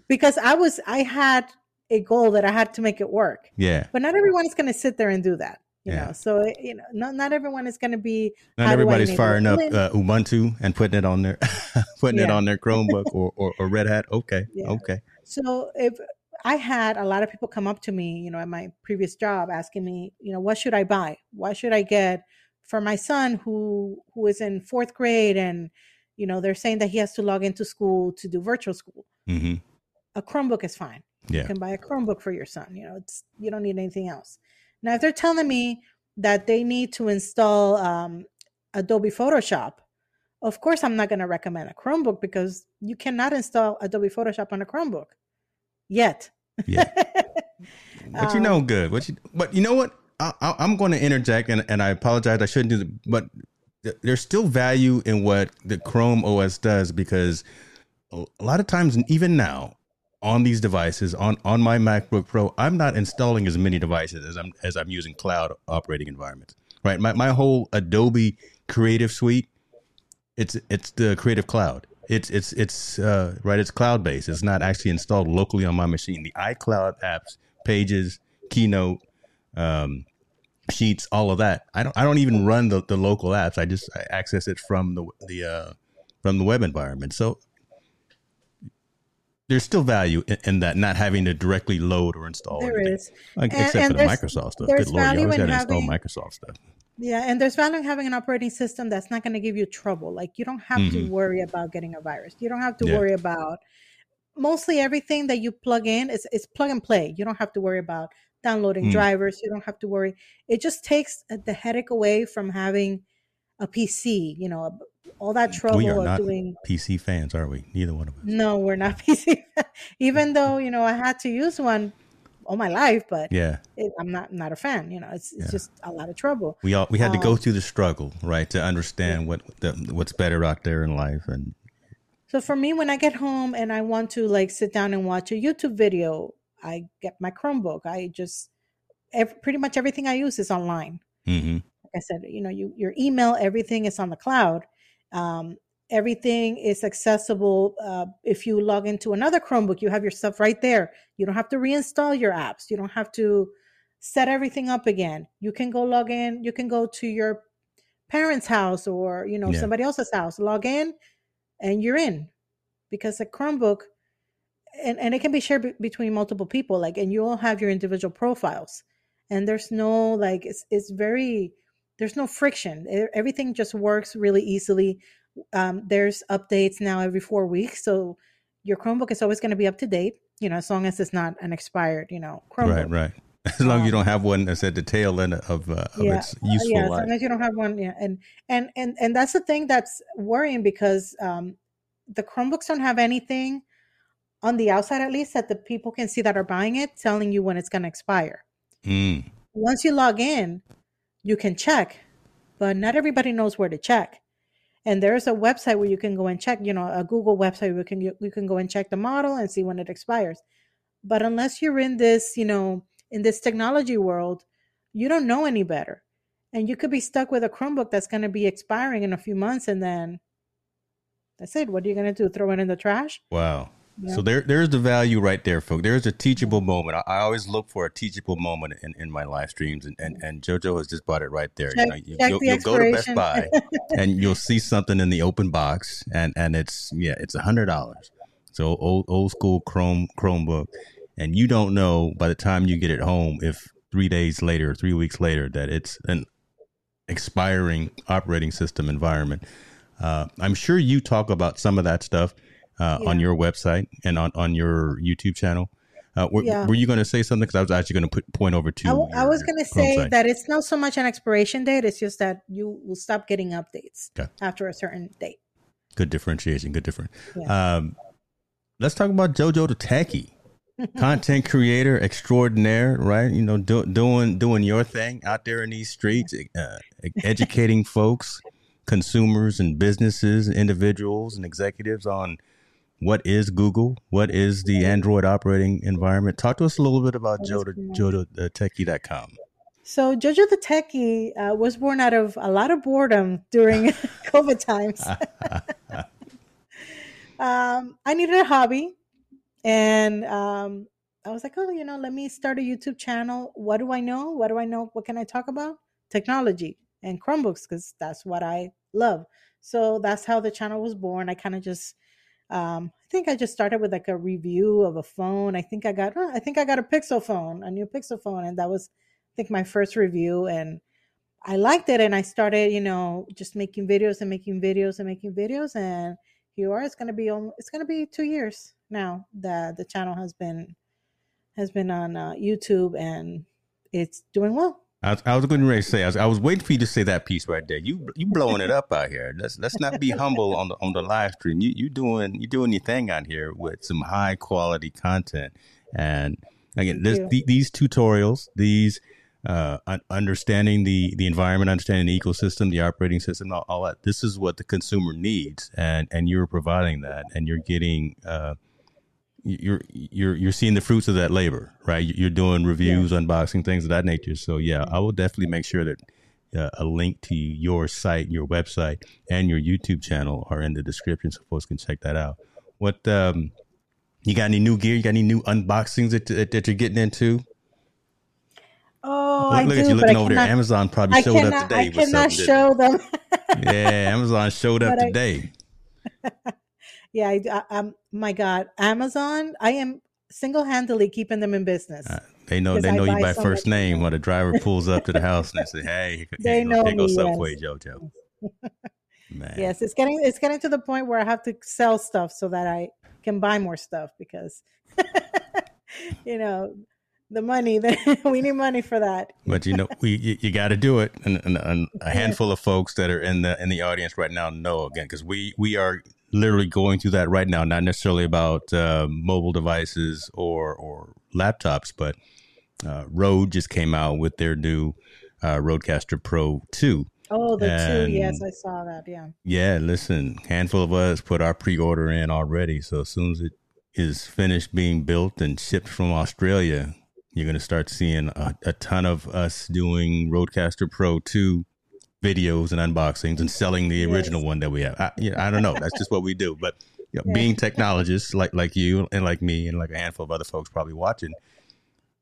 because I was I had a goal that I had to make it work. Yeah. But not everyone is going to sit there and do that. You yeah. know, so you know, not not everyone is going to be. Not everybody's firing up uh, Ubuntu and putting it on their putting yeah. it on their Chromebook or, or, or Red Hat. Okay, yeah. okay. So if I had a lot of people come up to me, you know, at my previous job, asking me, you know, what should I buy? What should I get for my son who who is in fourth grade and you know they're saying that he has to log into school to do virtual school. Mm-hmm. A Chromebook is fine. Yeah. You can buy a Chromebook for your son. You know, it's you don't need anything else. Now, if they're telling me that they need to install um, Adobe Photoshop, of course, I'm not going to recommend a Chromebook because you cannot install Adobe Photoshop on a Chromebook yet. Yeah. but you know, um, good. What you, but you know what? I, am going to interject, and, and I apologize. I shouldn't do the, but there's still value in what the Chrome OS does because a lot of times, even now, on these devices, on on my MacBook Pro, I'm not installing as many devices as I'm as I'm using cloud operating environments. Right, my my whole Adobe Creative Suite, it's it's the Creative Cloud. It's it's it's uh, right. It's cloud based. It's not actually installed locally on my machine. The iCloud apps, Pages, Keynote, um, Sheets, all of that. I don't I don't even run the, the local apps. I just I access it from the the uh, from the web environment. So there's still value in, in, that not having to directly load or install. There anything. is, like, and, except and for the Microsoft stuff. Good lord, you always got to install Microsoft stuff. Yeah, and there's value in having an operating system that's not going to give you trouble. Like you don't have mm-hmm. to worry about getting a virus. You don't have to yeah. worry about mostly everything that you plug in is, is plug and play. You don't have to worry about downloading mm. drivers. You don't have to worry. It just takes the headache away from having a PC. You know, all that trouble we are not doing PC fans, are we? Neither one of us. No, we're not PC. Even though you know I had to use one all my life, but yeah, it, I'm not not a fan. You know, it's it's yeah. just a lot of trouble. We all we had um, to go um, through the struggle, right, to understand yeah. what the, what's better out there in life, and so for me, when I get home and I want to like sit down and watch a YouTube video, I get my Chromebook. I just every, pretty much everything I use is online. Mm-hmm. Like I said, you know, you, your email, everything is on the cloud. Um, everything is accessible. Uh, if you log into another Chromebook, you have your stuff right there. You don't have to reinstall your apps. You don't have to set everything up again. You can go log in. You can go to your parents' house or you know yeah. somebody else's house. Log in, and you're in, because a Chromebook, and and it can be shared b- between multiple people. Like, and you all have your individual profiles, and there's no like it's it's very there's no friction. Everything just works really easily um, there's updates now every four weeks, so your Chromebook is always going to be up to date. You know, as long as it's not an expired, you know, Chromebook. Right, right. As long um, as you don't have one that's at the tail end of, uh, of yeah, its useful yeah, life. As long as you don't have one, yeah, and and and and that's the thing that's worrying because um, the Chromebooks don't have anything on the outside, at least, that the people can see that are buying it, telling you when it's going to expire. Mm. Once you log in, you can check, but not everybody knows where to check. And there's a website where you can go and check you know a google website where you can you can go and check the model and see when it expires. But unless you're in this you know in this technology world you don't know any better. And you could be stuck with a chromebook that's going to be expiring in a few months and then that's it. What are you going to do? Throw it in the trash? Wow yeah. So there, there's the value right there, folks. There's a teachable moment. I, I, always look for a teachable moment in, in my live streams, and, and, and JoJo has just brought it right there. Check, you know, you, will you'll go to Best Buy, and you'll see something in the open box, and and it's yeah, it's a hundred dollars. So old old school Chrome Chromebook, and you don't know by the time you get it home if three days later, three weeks later, that it's an expiring operating system environment. Uh, I'm sure you talk about some of that stuff uh, yeah. on your website and on, on your YouTube channel. Uh, were, yeah. were, you going to say something? Because I was actually going to put point over to. I, your, I was going to say site. that it's not so much an expiration date; it's just that you will stop getting updates okay. after a certain date. Good differentiation. Good different. Yeah. Um, let's talk about JoJo the Techie, content creator extraordinaire. Right? You know, do, doing doing your thing out there in these streets, uh, educating folks, consumers, and businesses, individuals, and executives on what is Google? What is the Android operating environment? Talk to us a little bit about Jojo, Jojo the Techie.com. So Jojo the Techie uh, was born out of a lot of boredom during COVID times. um, I needed a hobby, and um, I was like, oh, you know, let me start a YouTube channel. What do I know? What do I know? What can I talk about? Technology and Chromebooks, because that's what I love. So that's how the channel was born. I kind of just um, I think I just started with like a review of a phone. I think I got, oh, I think I got a Pixel phone, a new Pixel phone, and that was, I think, my first review, and I liked it, and I started, you know, just making videos and making videos and making videos, and here are. It's gonna be, it's gonna be two years now that the channel has been, has been on uh, YouTube, and it's doing well. I was, I was going to say I was, I was, waiting for you to say that piece right there. You you blowing it up out here. Let's let's not be humble on the on the live stream. You you doing you doing your thing out here with some high quality content. And again, this, the, these tutorials, these uh, understanding the the environment, understanding the ecosystem, the operating system, all, all, that. This is what the consumer needs, and and you're providing that, and you're getting. Uh, you're you're you're seeing the fruits of that labor, right? You're doing reviews, yeah. unboxing, things of that nature. So yeah, I will definitely make sure that uh, a link to your site, your website, and your YouTube channel are in the description, so folks can check that out. What um, you got? Any new gear? You got any new unboxings that that, that you're getting into? Oh, look, I look do, at you looking over cannot, there. Amazon probably showed cannot, up today. I cannot show them. yeah, Amazon showed up today. yeah, I, um, my God, Amazon. I am single handedly keeping them in business. Uh, they know they know you by so first name when the driver pulls up to the house and they say, "Hey, they know goes me, Subway yes. JoJo." Man. Yes, it's getting it's getting to the point where I have to sell stuff so that I can buy more stuff because you know the money that we need money for that but you know we you, you got to do it and, and, and, a handful of folks that are in the in the audience right now know again because we we are literally going through that right now not necessarily about uh, mobile devices or or laptops but uh, Rode just came out with their new uh, Rodecaster Pro 2 Oh, the and, two. Yes, I saw that. Yeah. Yeah. Listen, handful of us put our pre-order in already. So as soon as it is finished being built and shipped from Australia, you're going to start seeing a, a, ton of us doing Rodecaster Pro 2 videos and unboxings and selling the yes. original one that we have. I, you know, I don't know. That's just what we do. But you know, yeah. being technologists like like you and like me and like a handful of other folks probably watching,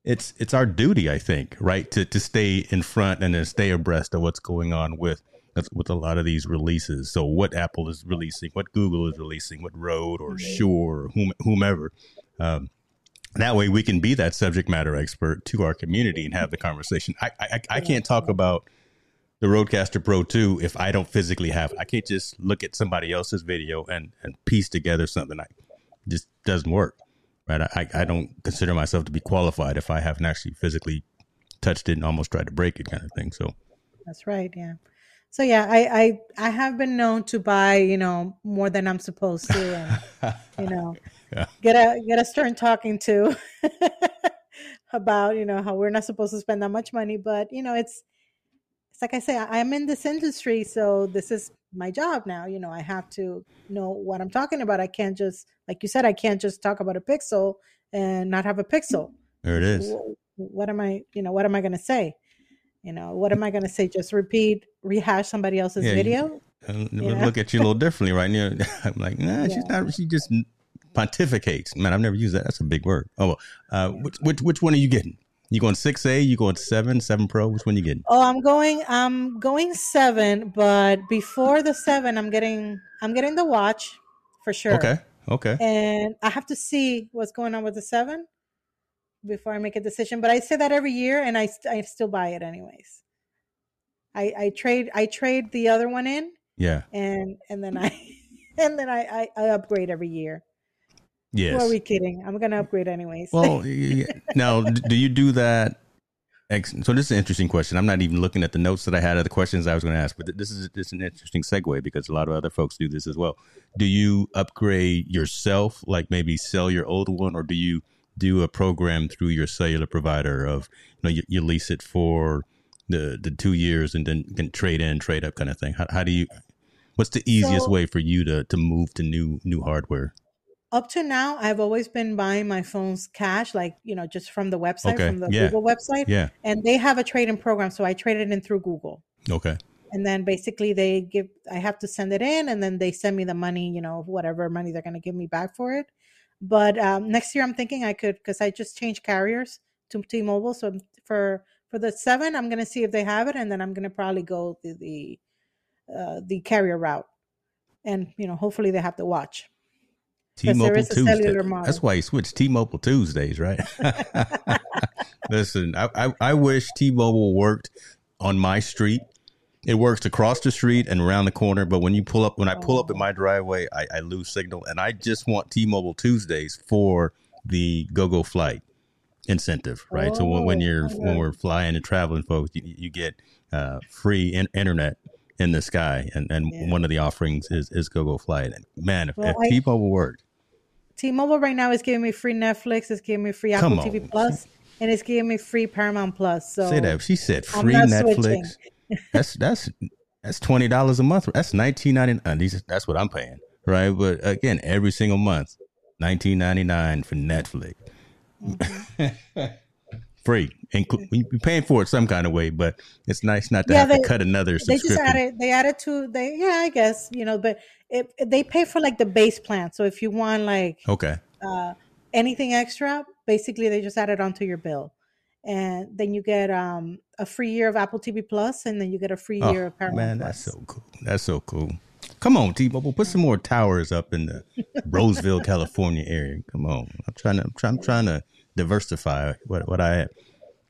it's it's our duty, I think, right, to to stay in front and to stay abreast of what's going on with with a lot of these releases. So what Apple is releasing, what Google is releasing, what Rode or. Shure or whom, whomever. Um, that way we can be that subject matter expert to our community and have the conversation. I I, I can't talk about the Rodecaster Pro 2 if I don't physically have it. I can't just look at somebody else's video and, and piece together something. I just doesn't work right? I, I don't consider myself to be qualified if I haven't actually physically touched it and almost tried to break it, kind of thing. So that's right. Yeah. So yeah, I I, I have been known to buy you know more than I'm supposed to, and you know yeah. get a get a stern talking to about you know how we're not supposed to spend that much money, but you know it's it's like I say, I'm in this industry, so this is my job now. You know, I have to know what I'm talking about. I can't just, like you said, I can't just talk about a pixel and not have a pixel. There it is. What am I, you know, what am I going to say? You know, what am I going to say? Just repeat, rehash somebody else's yeah, video? You, look at you a little differently right now. I'm like, nah, yeah. she's not, she just pontificates. Man, I've never used that. That's a big word. Oh, uh, which, which, which one are you getting? You going six A? You going seven? Seven Pro? Which one you getting? Oh, I'm going. I'm going seven, but before the seven, I'm getting. I'm getting the watch for sure. Okay. Okay. And I have to see what's going on with the seven before I make a decision. But I say that every year, and I I still buy it anyways. I I trade I trade the other one in. Yeah. And and then I and then I I, I upgrade every year. Yes. Who are we kidding? I'm going to upgrade anyways. Well, now, do you do that? So this is an interesting question. I'm not even looking at the notes that I had of the questions I was going to ask, but this is this is an interesting segue because a lot of other folks do this as well. Do you upgrade yourself, like maybe sell your old one, or do you do a program through your cellular provider of you know you, you lease it for the the two years and then can trade in, trade up kind of thing? How, how do you? What's the easiest so, way for you to to move to new new hardware? Up to now i've always been buying my phones cash like you know just from the website okay. from the yeah. google website yeah. and they have a trade-in program so i traded it in through google. Okay. And then basically they give i have to send it in and then they send me the money you know whatever money they're going to give me back for it. But um, next year i'm thinking i could because i just changed carriers to t-mobile so for for the seven i'm going to see if they have it and then i'm going to probably go the the uh, the carrier route. And you know hopefully they have to watch T-Mobile Tuesday. That's why you switched T-Mobile Tuesdays, right? Listen, I, I, I wish T-Mobile worked on my street. It works across the street and around the corner, but when you pull up, when I pull up in my driveway, I, I lose signal, and I just want T-Mobile Tuesdays for the GoGo flight incentive, right? Oh, so when, when you're okay. when we're flying and traveling, folks, you, you get uh, free in, internet in the sky, and, and yeah. one of the offerings is is GoGo Flight. And man, if, well, if T-Mobile worked, T-Mobile right now is giving me free Netflix. It's giving me free Apple TV Plus. and it's giving me free Paramount Plus. So say that she said free Netflix. that's that's that's twenty dollars a month. That's nineteen ninety nine. That's what I'm paying, right? But again, every single month, nineteen ninety nine for Netflix. Mm-hmm. free. Inclu- you're paying for it some kind of way, but it's nice not to yeah, have they, to cut another subscription. They just added, they added to they yeah, I guess you know, but it, they pay for like the base plan. So if you want like okay uh, anything extra, basically they just add it onto your bill, and then you get um, a free year of Apple TV Plus, and then you get a free oh, year of Paramount. Man, that's so cool. That's so cool. Come on, T-Mobile, put some more towers up in the Roseville, California area. Come on, I'm trying to, I'm I'm trying to diversify what what I have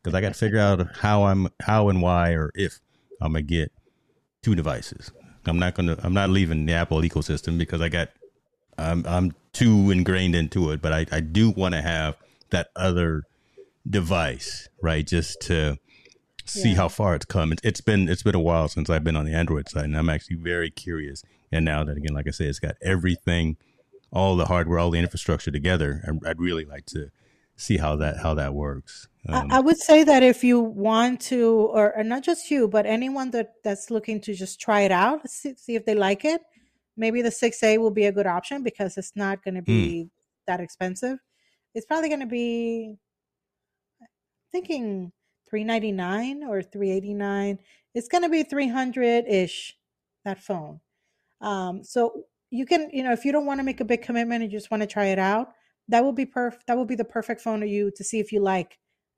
because I got to figure out how I'm how and why or if I'm gonna get two devices. I'm not gonna I'm not leaving the Apple ecosystem because I got I'm I'm too ingrained into it, but I I do want to have that other device, right? Just to see yeah. how far it's come. It's, it's been it's been a while since I've been on the Android side, and I'm actually very curious. And now that again, like I said, it's got everything, all the hardware, all the infrastructure together. And I'd really like to see how that how that works. Um, I, would say that if you want to, or, or, not just you, but anyone that that's looking to just try it out, see, see if they like it, maybe the 6A will be a good option because it's not going to be mm. that expensive. It's probably going to be, I'm thinking 399 or 389. It's going to be 300 ish that phone. Um, so you can, you know, if you don't want to make a big commitment and you just want to try it out, that will be perfect. That will be the perfect phone for you to see if you like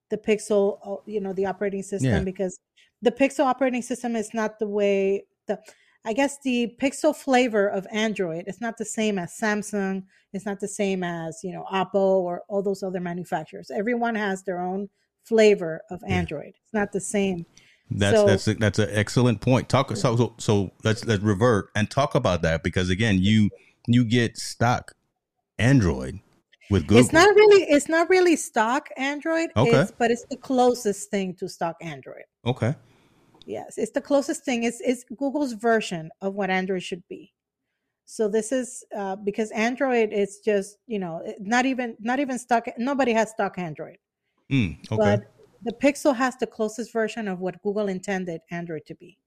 the Pixel, uh, you know, the operating system yeah. because the Pixel operating system is not the way the I guess the Pixel flavor of Android is not the same as Samsung. It's not the same as you know Apple or all those other manufacturers. Everyone has their own flavor of Android. It's not the same. That's so, that's a, that's an excellent point. Talk so, so so let's let's revert and talk about that because again you you get stock Android with Google. It's not really it's not really stock Android. Okay. It's, but it's the closest thing to stock Android. Okay. Yes, it's the closest thing. It's it's Google's version of what Android should be. So this is uh, because Android is just you know not even not even stock. Nobody has stock Android. Mm, okay. But the Pixel has the closest version of what Google intended Android to be.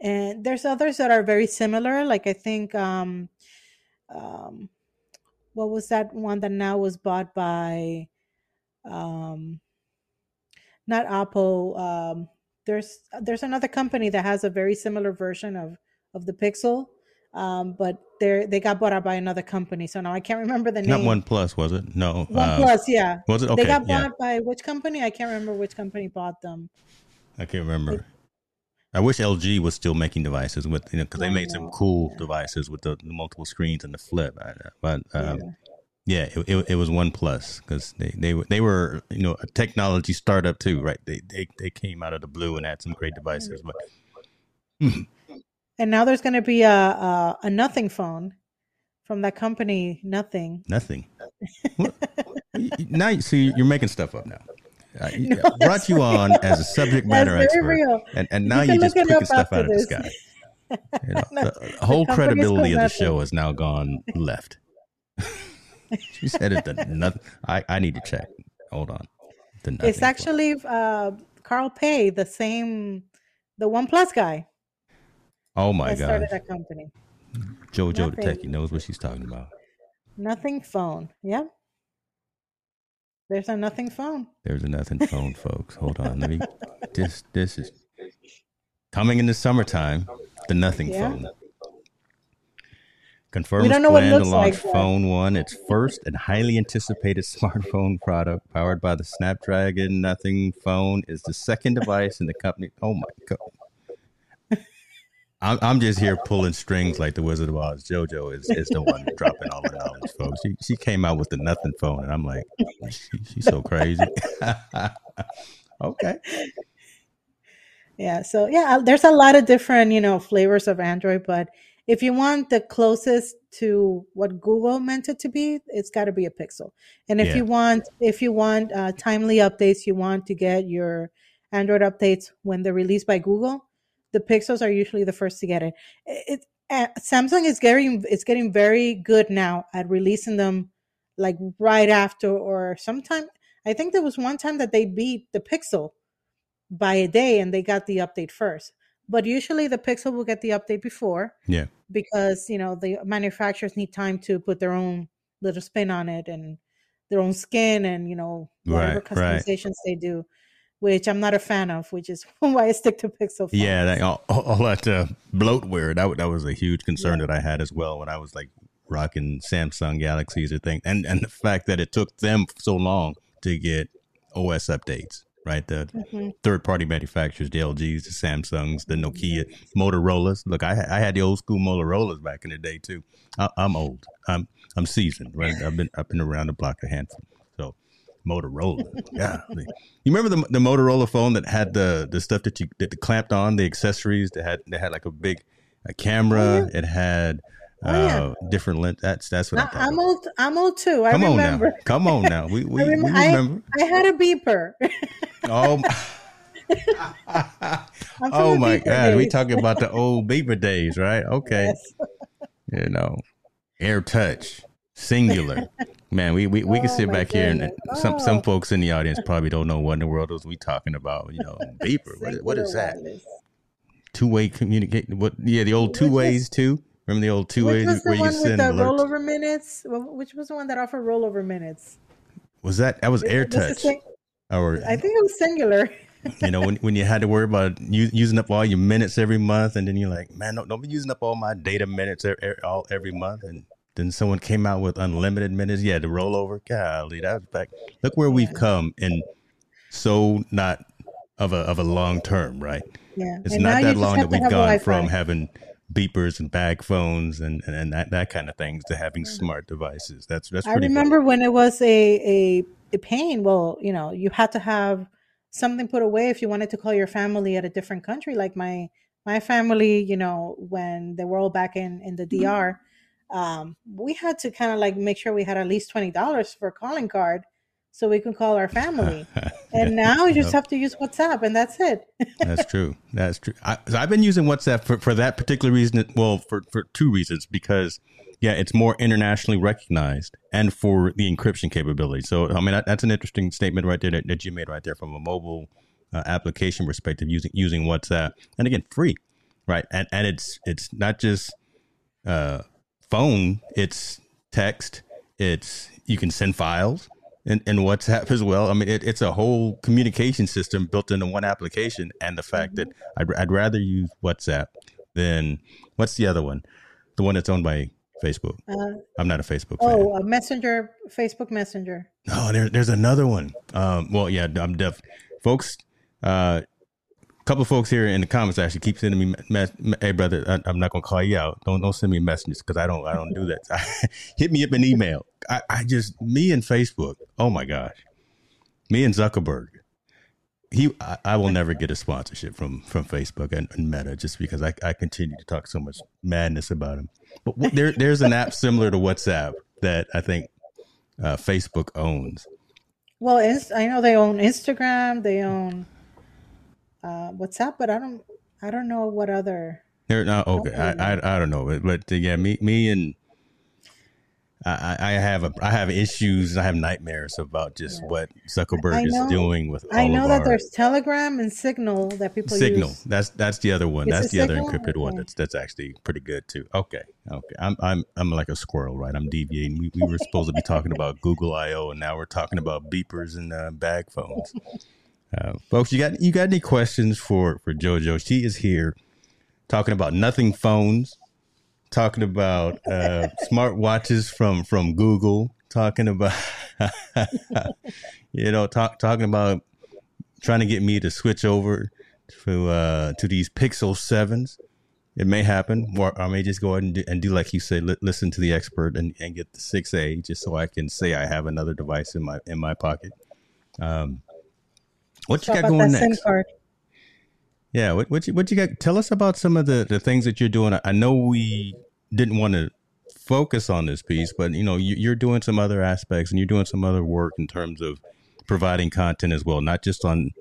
And there's others that are very similar. Like I think um, um, what was that one that now was bought by um not apple um there's there's another company that has a very similar version of of the pixel um but they they got bought out by another company. So now i can't remember the name not one plus was it? No one uh, plus yeah. was it? Okay they got bought yeah. by which company? I can't remember which company bought them. I can't remember I wish LG was still making devices with you know because they made some cool yeah. devices with the, the, multiple screens and the flip. But um, yeah, it, it, it, was OnePlus because they they they were you know a technology startup too, right? They they they came out of the blue and had some great devices, but. and now there's going to be a, a, a nothing phone from that company. Nothing. Nothing. now you see you're making stuff up now. Uh, no, brought you on as a subject matter expert, real. and, and now you are just picking stuff out this. of the sky. You know, no, the whole the credibility of the show has now gone left. she said it. The nothing. I, I need to check. Hold on. it's actually uh, Carl Pei, the same, the OnePlus guy. Oh my god! Started that company. JoJo nothing. the techie knows what she's talking about. Nothing phone. Yep. There's a nothing phone. There's a nothing phone, folks. Hold on. Let me. This this is coming in the summertime. The nothing yeah. phone. Confirms plan to launch like Phone One, its first and highly anticipated smartphone product, powered by the Snapdragon Nothing phone, is the second device in the company. Oh my god! I'm, I'm just here pulling strings like the Wizard of Oz. JoJo is, is the one dropping all the knowledge, folks. She, she came out with the nothing phone, and I'm like, she, she's so crazy. okay. Yeah. So yeah, there's a lot of different you know flavors of Android, but if you want the closest to what Google meant it to be, it's got to be a Pixel. And if yeah. you want if you want uh, timely updates, you want to get your Android updates when they're released by Google the Pixels are usually the first to get it. It, uh, Samsung is getting it's getting very good now at releasing them like right after or sometime. I think there was one time that they beat the Pixel by a day and they got the update first. But usually the Pixel will get the update before. Yeah. Because, you know, the manufacturers need time to put their own little spin on it and their own skin and, you know, whatever Right, right. customizations they do, which I'm not a fan of, which is why I stick to Pixel. Phones. Yeah, that, all, all that uh, bloatware that that was a huge concern that I had as well when I was like rocking Samsung Galaxies or thing, and and the fact that it took them so long to get OS updates, right? The Mhm. third party manufacturers, the LGs, the Samsungs, the Nokia, Motorola's. Look, I I had the old school Motorola's back in the day too. I, I'm old. I'm I'm seasoned, right? I've been I've been around the block a handful. So Motorola, yeah. You remember the the Motorola phone that had the the stuff that you that clamped on the accessories that had that had like a big a camera. It had uh, Oh, yeah. different lens. That's that's what I'm I, talking I'm old. I'm old too. I Come on remember. now, come on now. We we, I, rem- we remember. I had a beeper. Oh, I'm oh my beeper God, we talking about the old beeper days, right? Okay, Yes. you know, AirTouch, Cingular. Man, we we, we can Oh, sit back here and goodness. some some Oh. folks in the audience probably don't know what in the world is we talking about. You know, beeper. What, what is that? Two way communicate. What? Yeah, the old two Which ways too. Remember the old two ways where you send the alerts? rollover minutes? Wh- Which was the one that offered rollover minutes? Was that that was AirTouch? sing- Or I think it was Cingular. you know when, when you had to worry about u- using up all your minutes every month and then you're like man don't, don't be using up all my data minutes er, er, all every month and then someone came out with unlimited minutes. Yeah the rollover. Golly that was back. Look where we've come in so not of a of a long term right? Yeah, it's and not that long that we've gone from having beepers and bag phones and, and, and that, that kind of things to having mm-hmm. smart devices. That's that's I pretty cool. remember when it was a, a a pain. Well, you know, you had to have something put away if you wanted to call your family at a different country. Like my my family, you know, when they were all back in in the mm-hmm. DR, um, we had to kind of like make sure we had at least twenty dollars for a calling card so we could call our family. And now you just have to use WhatsApp, and that's it. That's true. That's true. I, so I've been using WhatsApp for, for that particular reason. Well, for, for two reasons. Because, yeah, it's more internationally recognized and for the encryption capability. So, I mean, that, that's an interesting statement right there that, that you made right there from a mobile uh, application perspective using using WhatsApp. And again, free, right? And, and it's it's not just uh, phone, it's text, it's you can send files and, in WhatsApp as well. I mean, it, it's a whole communication system built into one application. And the fact that I'd, I'd rather use WhatsApp than what's the other one? The one that's owned by Facebook. Uh, I'm not a Facebook fan. oh, a messenger, Facebook Messenger. No, there, there's another one. Um, well, yeah, I'm deaf. Folks, uh, couple of folks here in the comments actually keep sending me, hey brother, I, I'm not gonna call you out. Don't don't send me messages because I don't I don't do that. Hit me up an email. I, I just me and Facebook. Oh my gosh, me and Zuckerberg. He, I, I will never get a sponsorship from from Facebook and, and Meta just because I, I continue to talk so much madness about him. But w- there there's an app similar to WhatsApp that I think uh, Facebook owns. Well, I know they own Instagram, they own uh, WhatsApp, but I don't, I don't know what other. There, no, okay, I, I, I don't know, but, but uh, yeah, me, me, and I, I have a, I have issues. I have nightmares about just Yeah. what Zuckerberg I is doing with. I know that our- there's Telegram and Signal that people Signal. use. That's that's the other one. That's the other Signal? encrypted one. That's that's actually pretty good too. Okay, okay. I'm I'm I'm like a squirrel, right? I'm deviating. We, we were supposed to be talking about Google I/O, and now we're talking about beepers and uh, bag phones. Uh, folks, you got you got any questions for for JoJo? She is here talking about nothing phones, talking about uh, smart watches from from Google, talking about you know talk, talking about trying to get me to switch over to uh, to these Pixel sevens. It may happen, or I may just go ahead and do, and do like you said, li- listen to the expert and, and get the six A, just so I can say I have another device in my in my pocket. Um, what So you got going next? Yeah, what what you, what you got? Tell us about some of the, the things that you're doing. I, know we didn't want to focus on this piece, but you know you, you're doing some other aspects and you're doing some other work in terms of providing content as well, not just on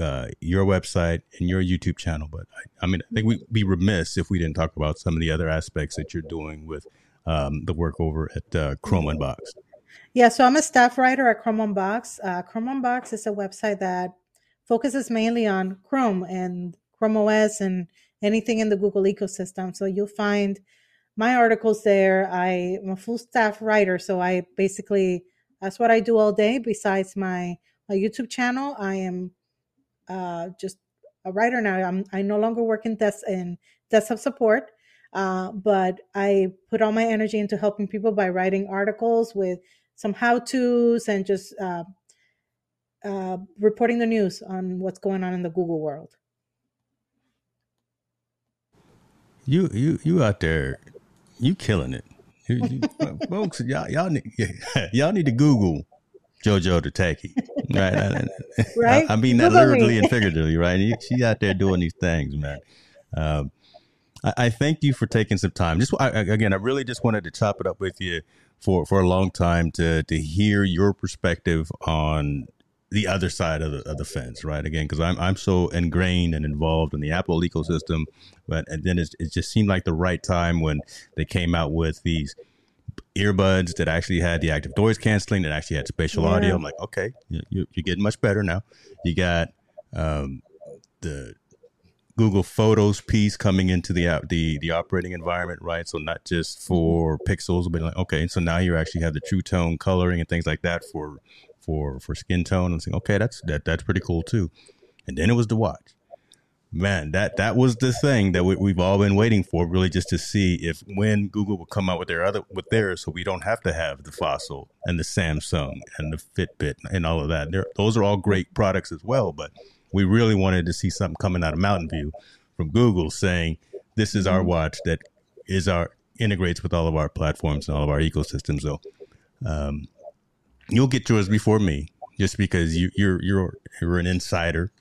uh, your website and your YouTube channel. But I, I mean, I think we'd be remiss if we didn't talk about some of the other aspects that you're doing with um, the work over at uh, Chrome Unboxed. Yeah, so I'm a staff writer at Chrome Unboxed. Uh, Chrome Unboxed is a website that focuses mainly on Chrome and Chrome OS and anything in the Google ecosystem. So you'll find my articles there. I'm a full staff writer, so I basically that's what I do all day. Besides my my YouTube channel, I am uh, just a writer now. I'm I no longer work in desk in desktop support, uh, but I put all my energy into helping people by writing articles with some how tos and just uh, uh, reporting the news on what's going on in the Google world. You you you out there, you killing it, you, you, folks. Y'all y'all need y'all need to Google JoJo the Techie, right? right. I, I mean that literally me. and figuratively, right? She's out there doing these things, man. Um, I, I, thank you for taking some time. Just I, again, I really just wanted to chop it up with you for for a long time to to hear your perspective on the other side of the, of the fence, right? Again, because I'm I'm so ingrained and involved in the Apple ecosystem, but and then it just seemed like the right time when they came out with these earbuds that actually had the active noise canceling that actually had spatial yeah. audio. I'm like, okay, you, are getting much better now. You got um, the Google Photos piece coming into the app, the the operating environment, right? So not just for pixels, but like okay, so now you actually have the true tone coloring and things like that for for for skin tone. I'm saying okay, that's that that's pretty cool too. And then it was the watch. Man, that that was the thing that we, have all been waiting for, really, just to see if when Google will come out with their other with theirs, so we don't have to have the Fossil and the Samsung and the Fitbit and all of that. They're, those are all great products as well, but we really wanted to see something coming out of Mountain View from Google saying this is our mm-hmm. watch that is our integrates with all of our platforms and all of our ecosystems. So um, you'll get yours before me, just because you, you're you're you're an insider.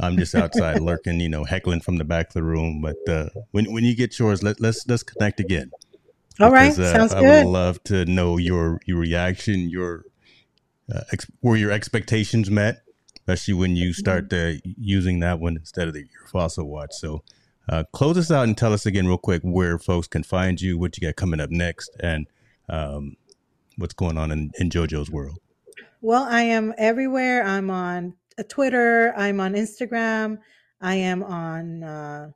I'm just outside lurking, you know, heckling from the back of the room. But uh, when when you get yours, let, let's let's connect again. All because, right, uh, sounds I good. I would love to know your your reaction, your uh, ex- were your expectations met, especially when you start mm-hmm. using that one instead of the, your fossil watch. So, uh, close us out and tell us again, real quick, where folks can find you, what you got coming up next, and um, what's going on in, in JoJo's world. Well, I am everywhere. I'm on uh, Twitter. I'm on Instagram. I am on uh,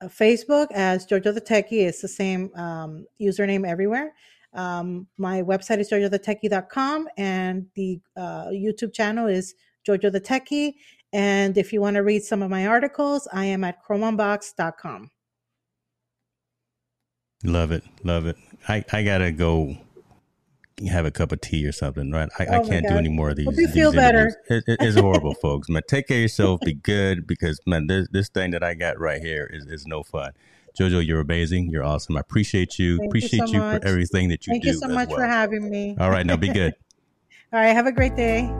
uh, Facebook as Jojo the Techie. It's the same um, username everywhere. Um, my website is jojothetechie.com and the uh, YouTube channel is Jojo the Techie. And if you want to read some of my articles, I am at chromeunboxed.com. Love it. Love it. I, I got to go have a cup of tea or something, right? I, oh I can't do any more of these. Hope you feel better. It, it, it's horrible, folks. Man, take care of yourself. Be good because man, this this thing that I got right here is, is no fun. Jojo, you're amazing. You're awesome. I appreciate you. Thank appreciate you, so you for everything that you Thank do. Thank you so much well. for having me. All right, now be good. All right, have a great day.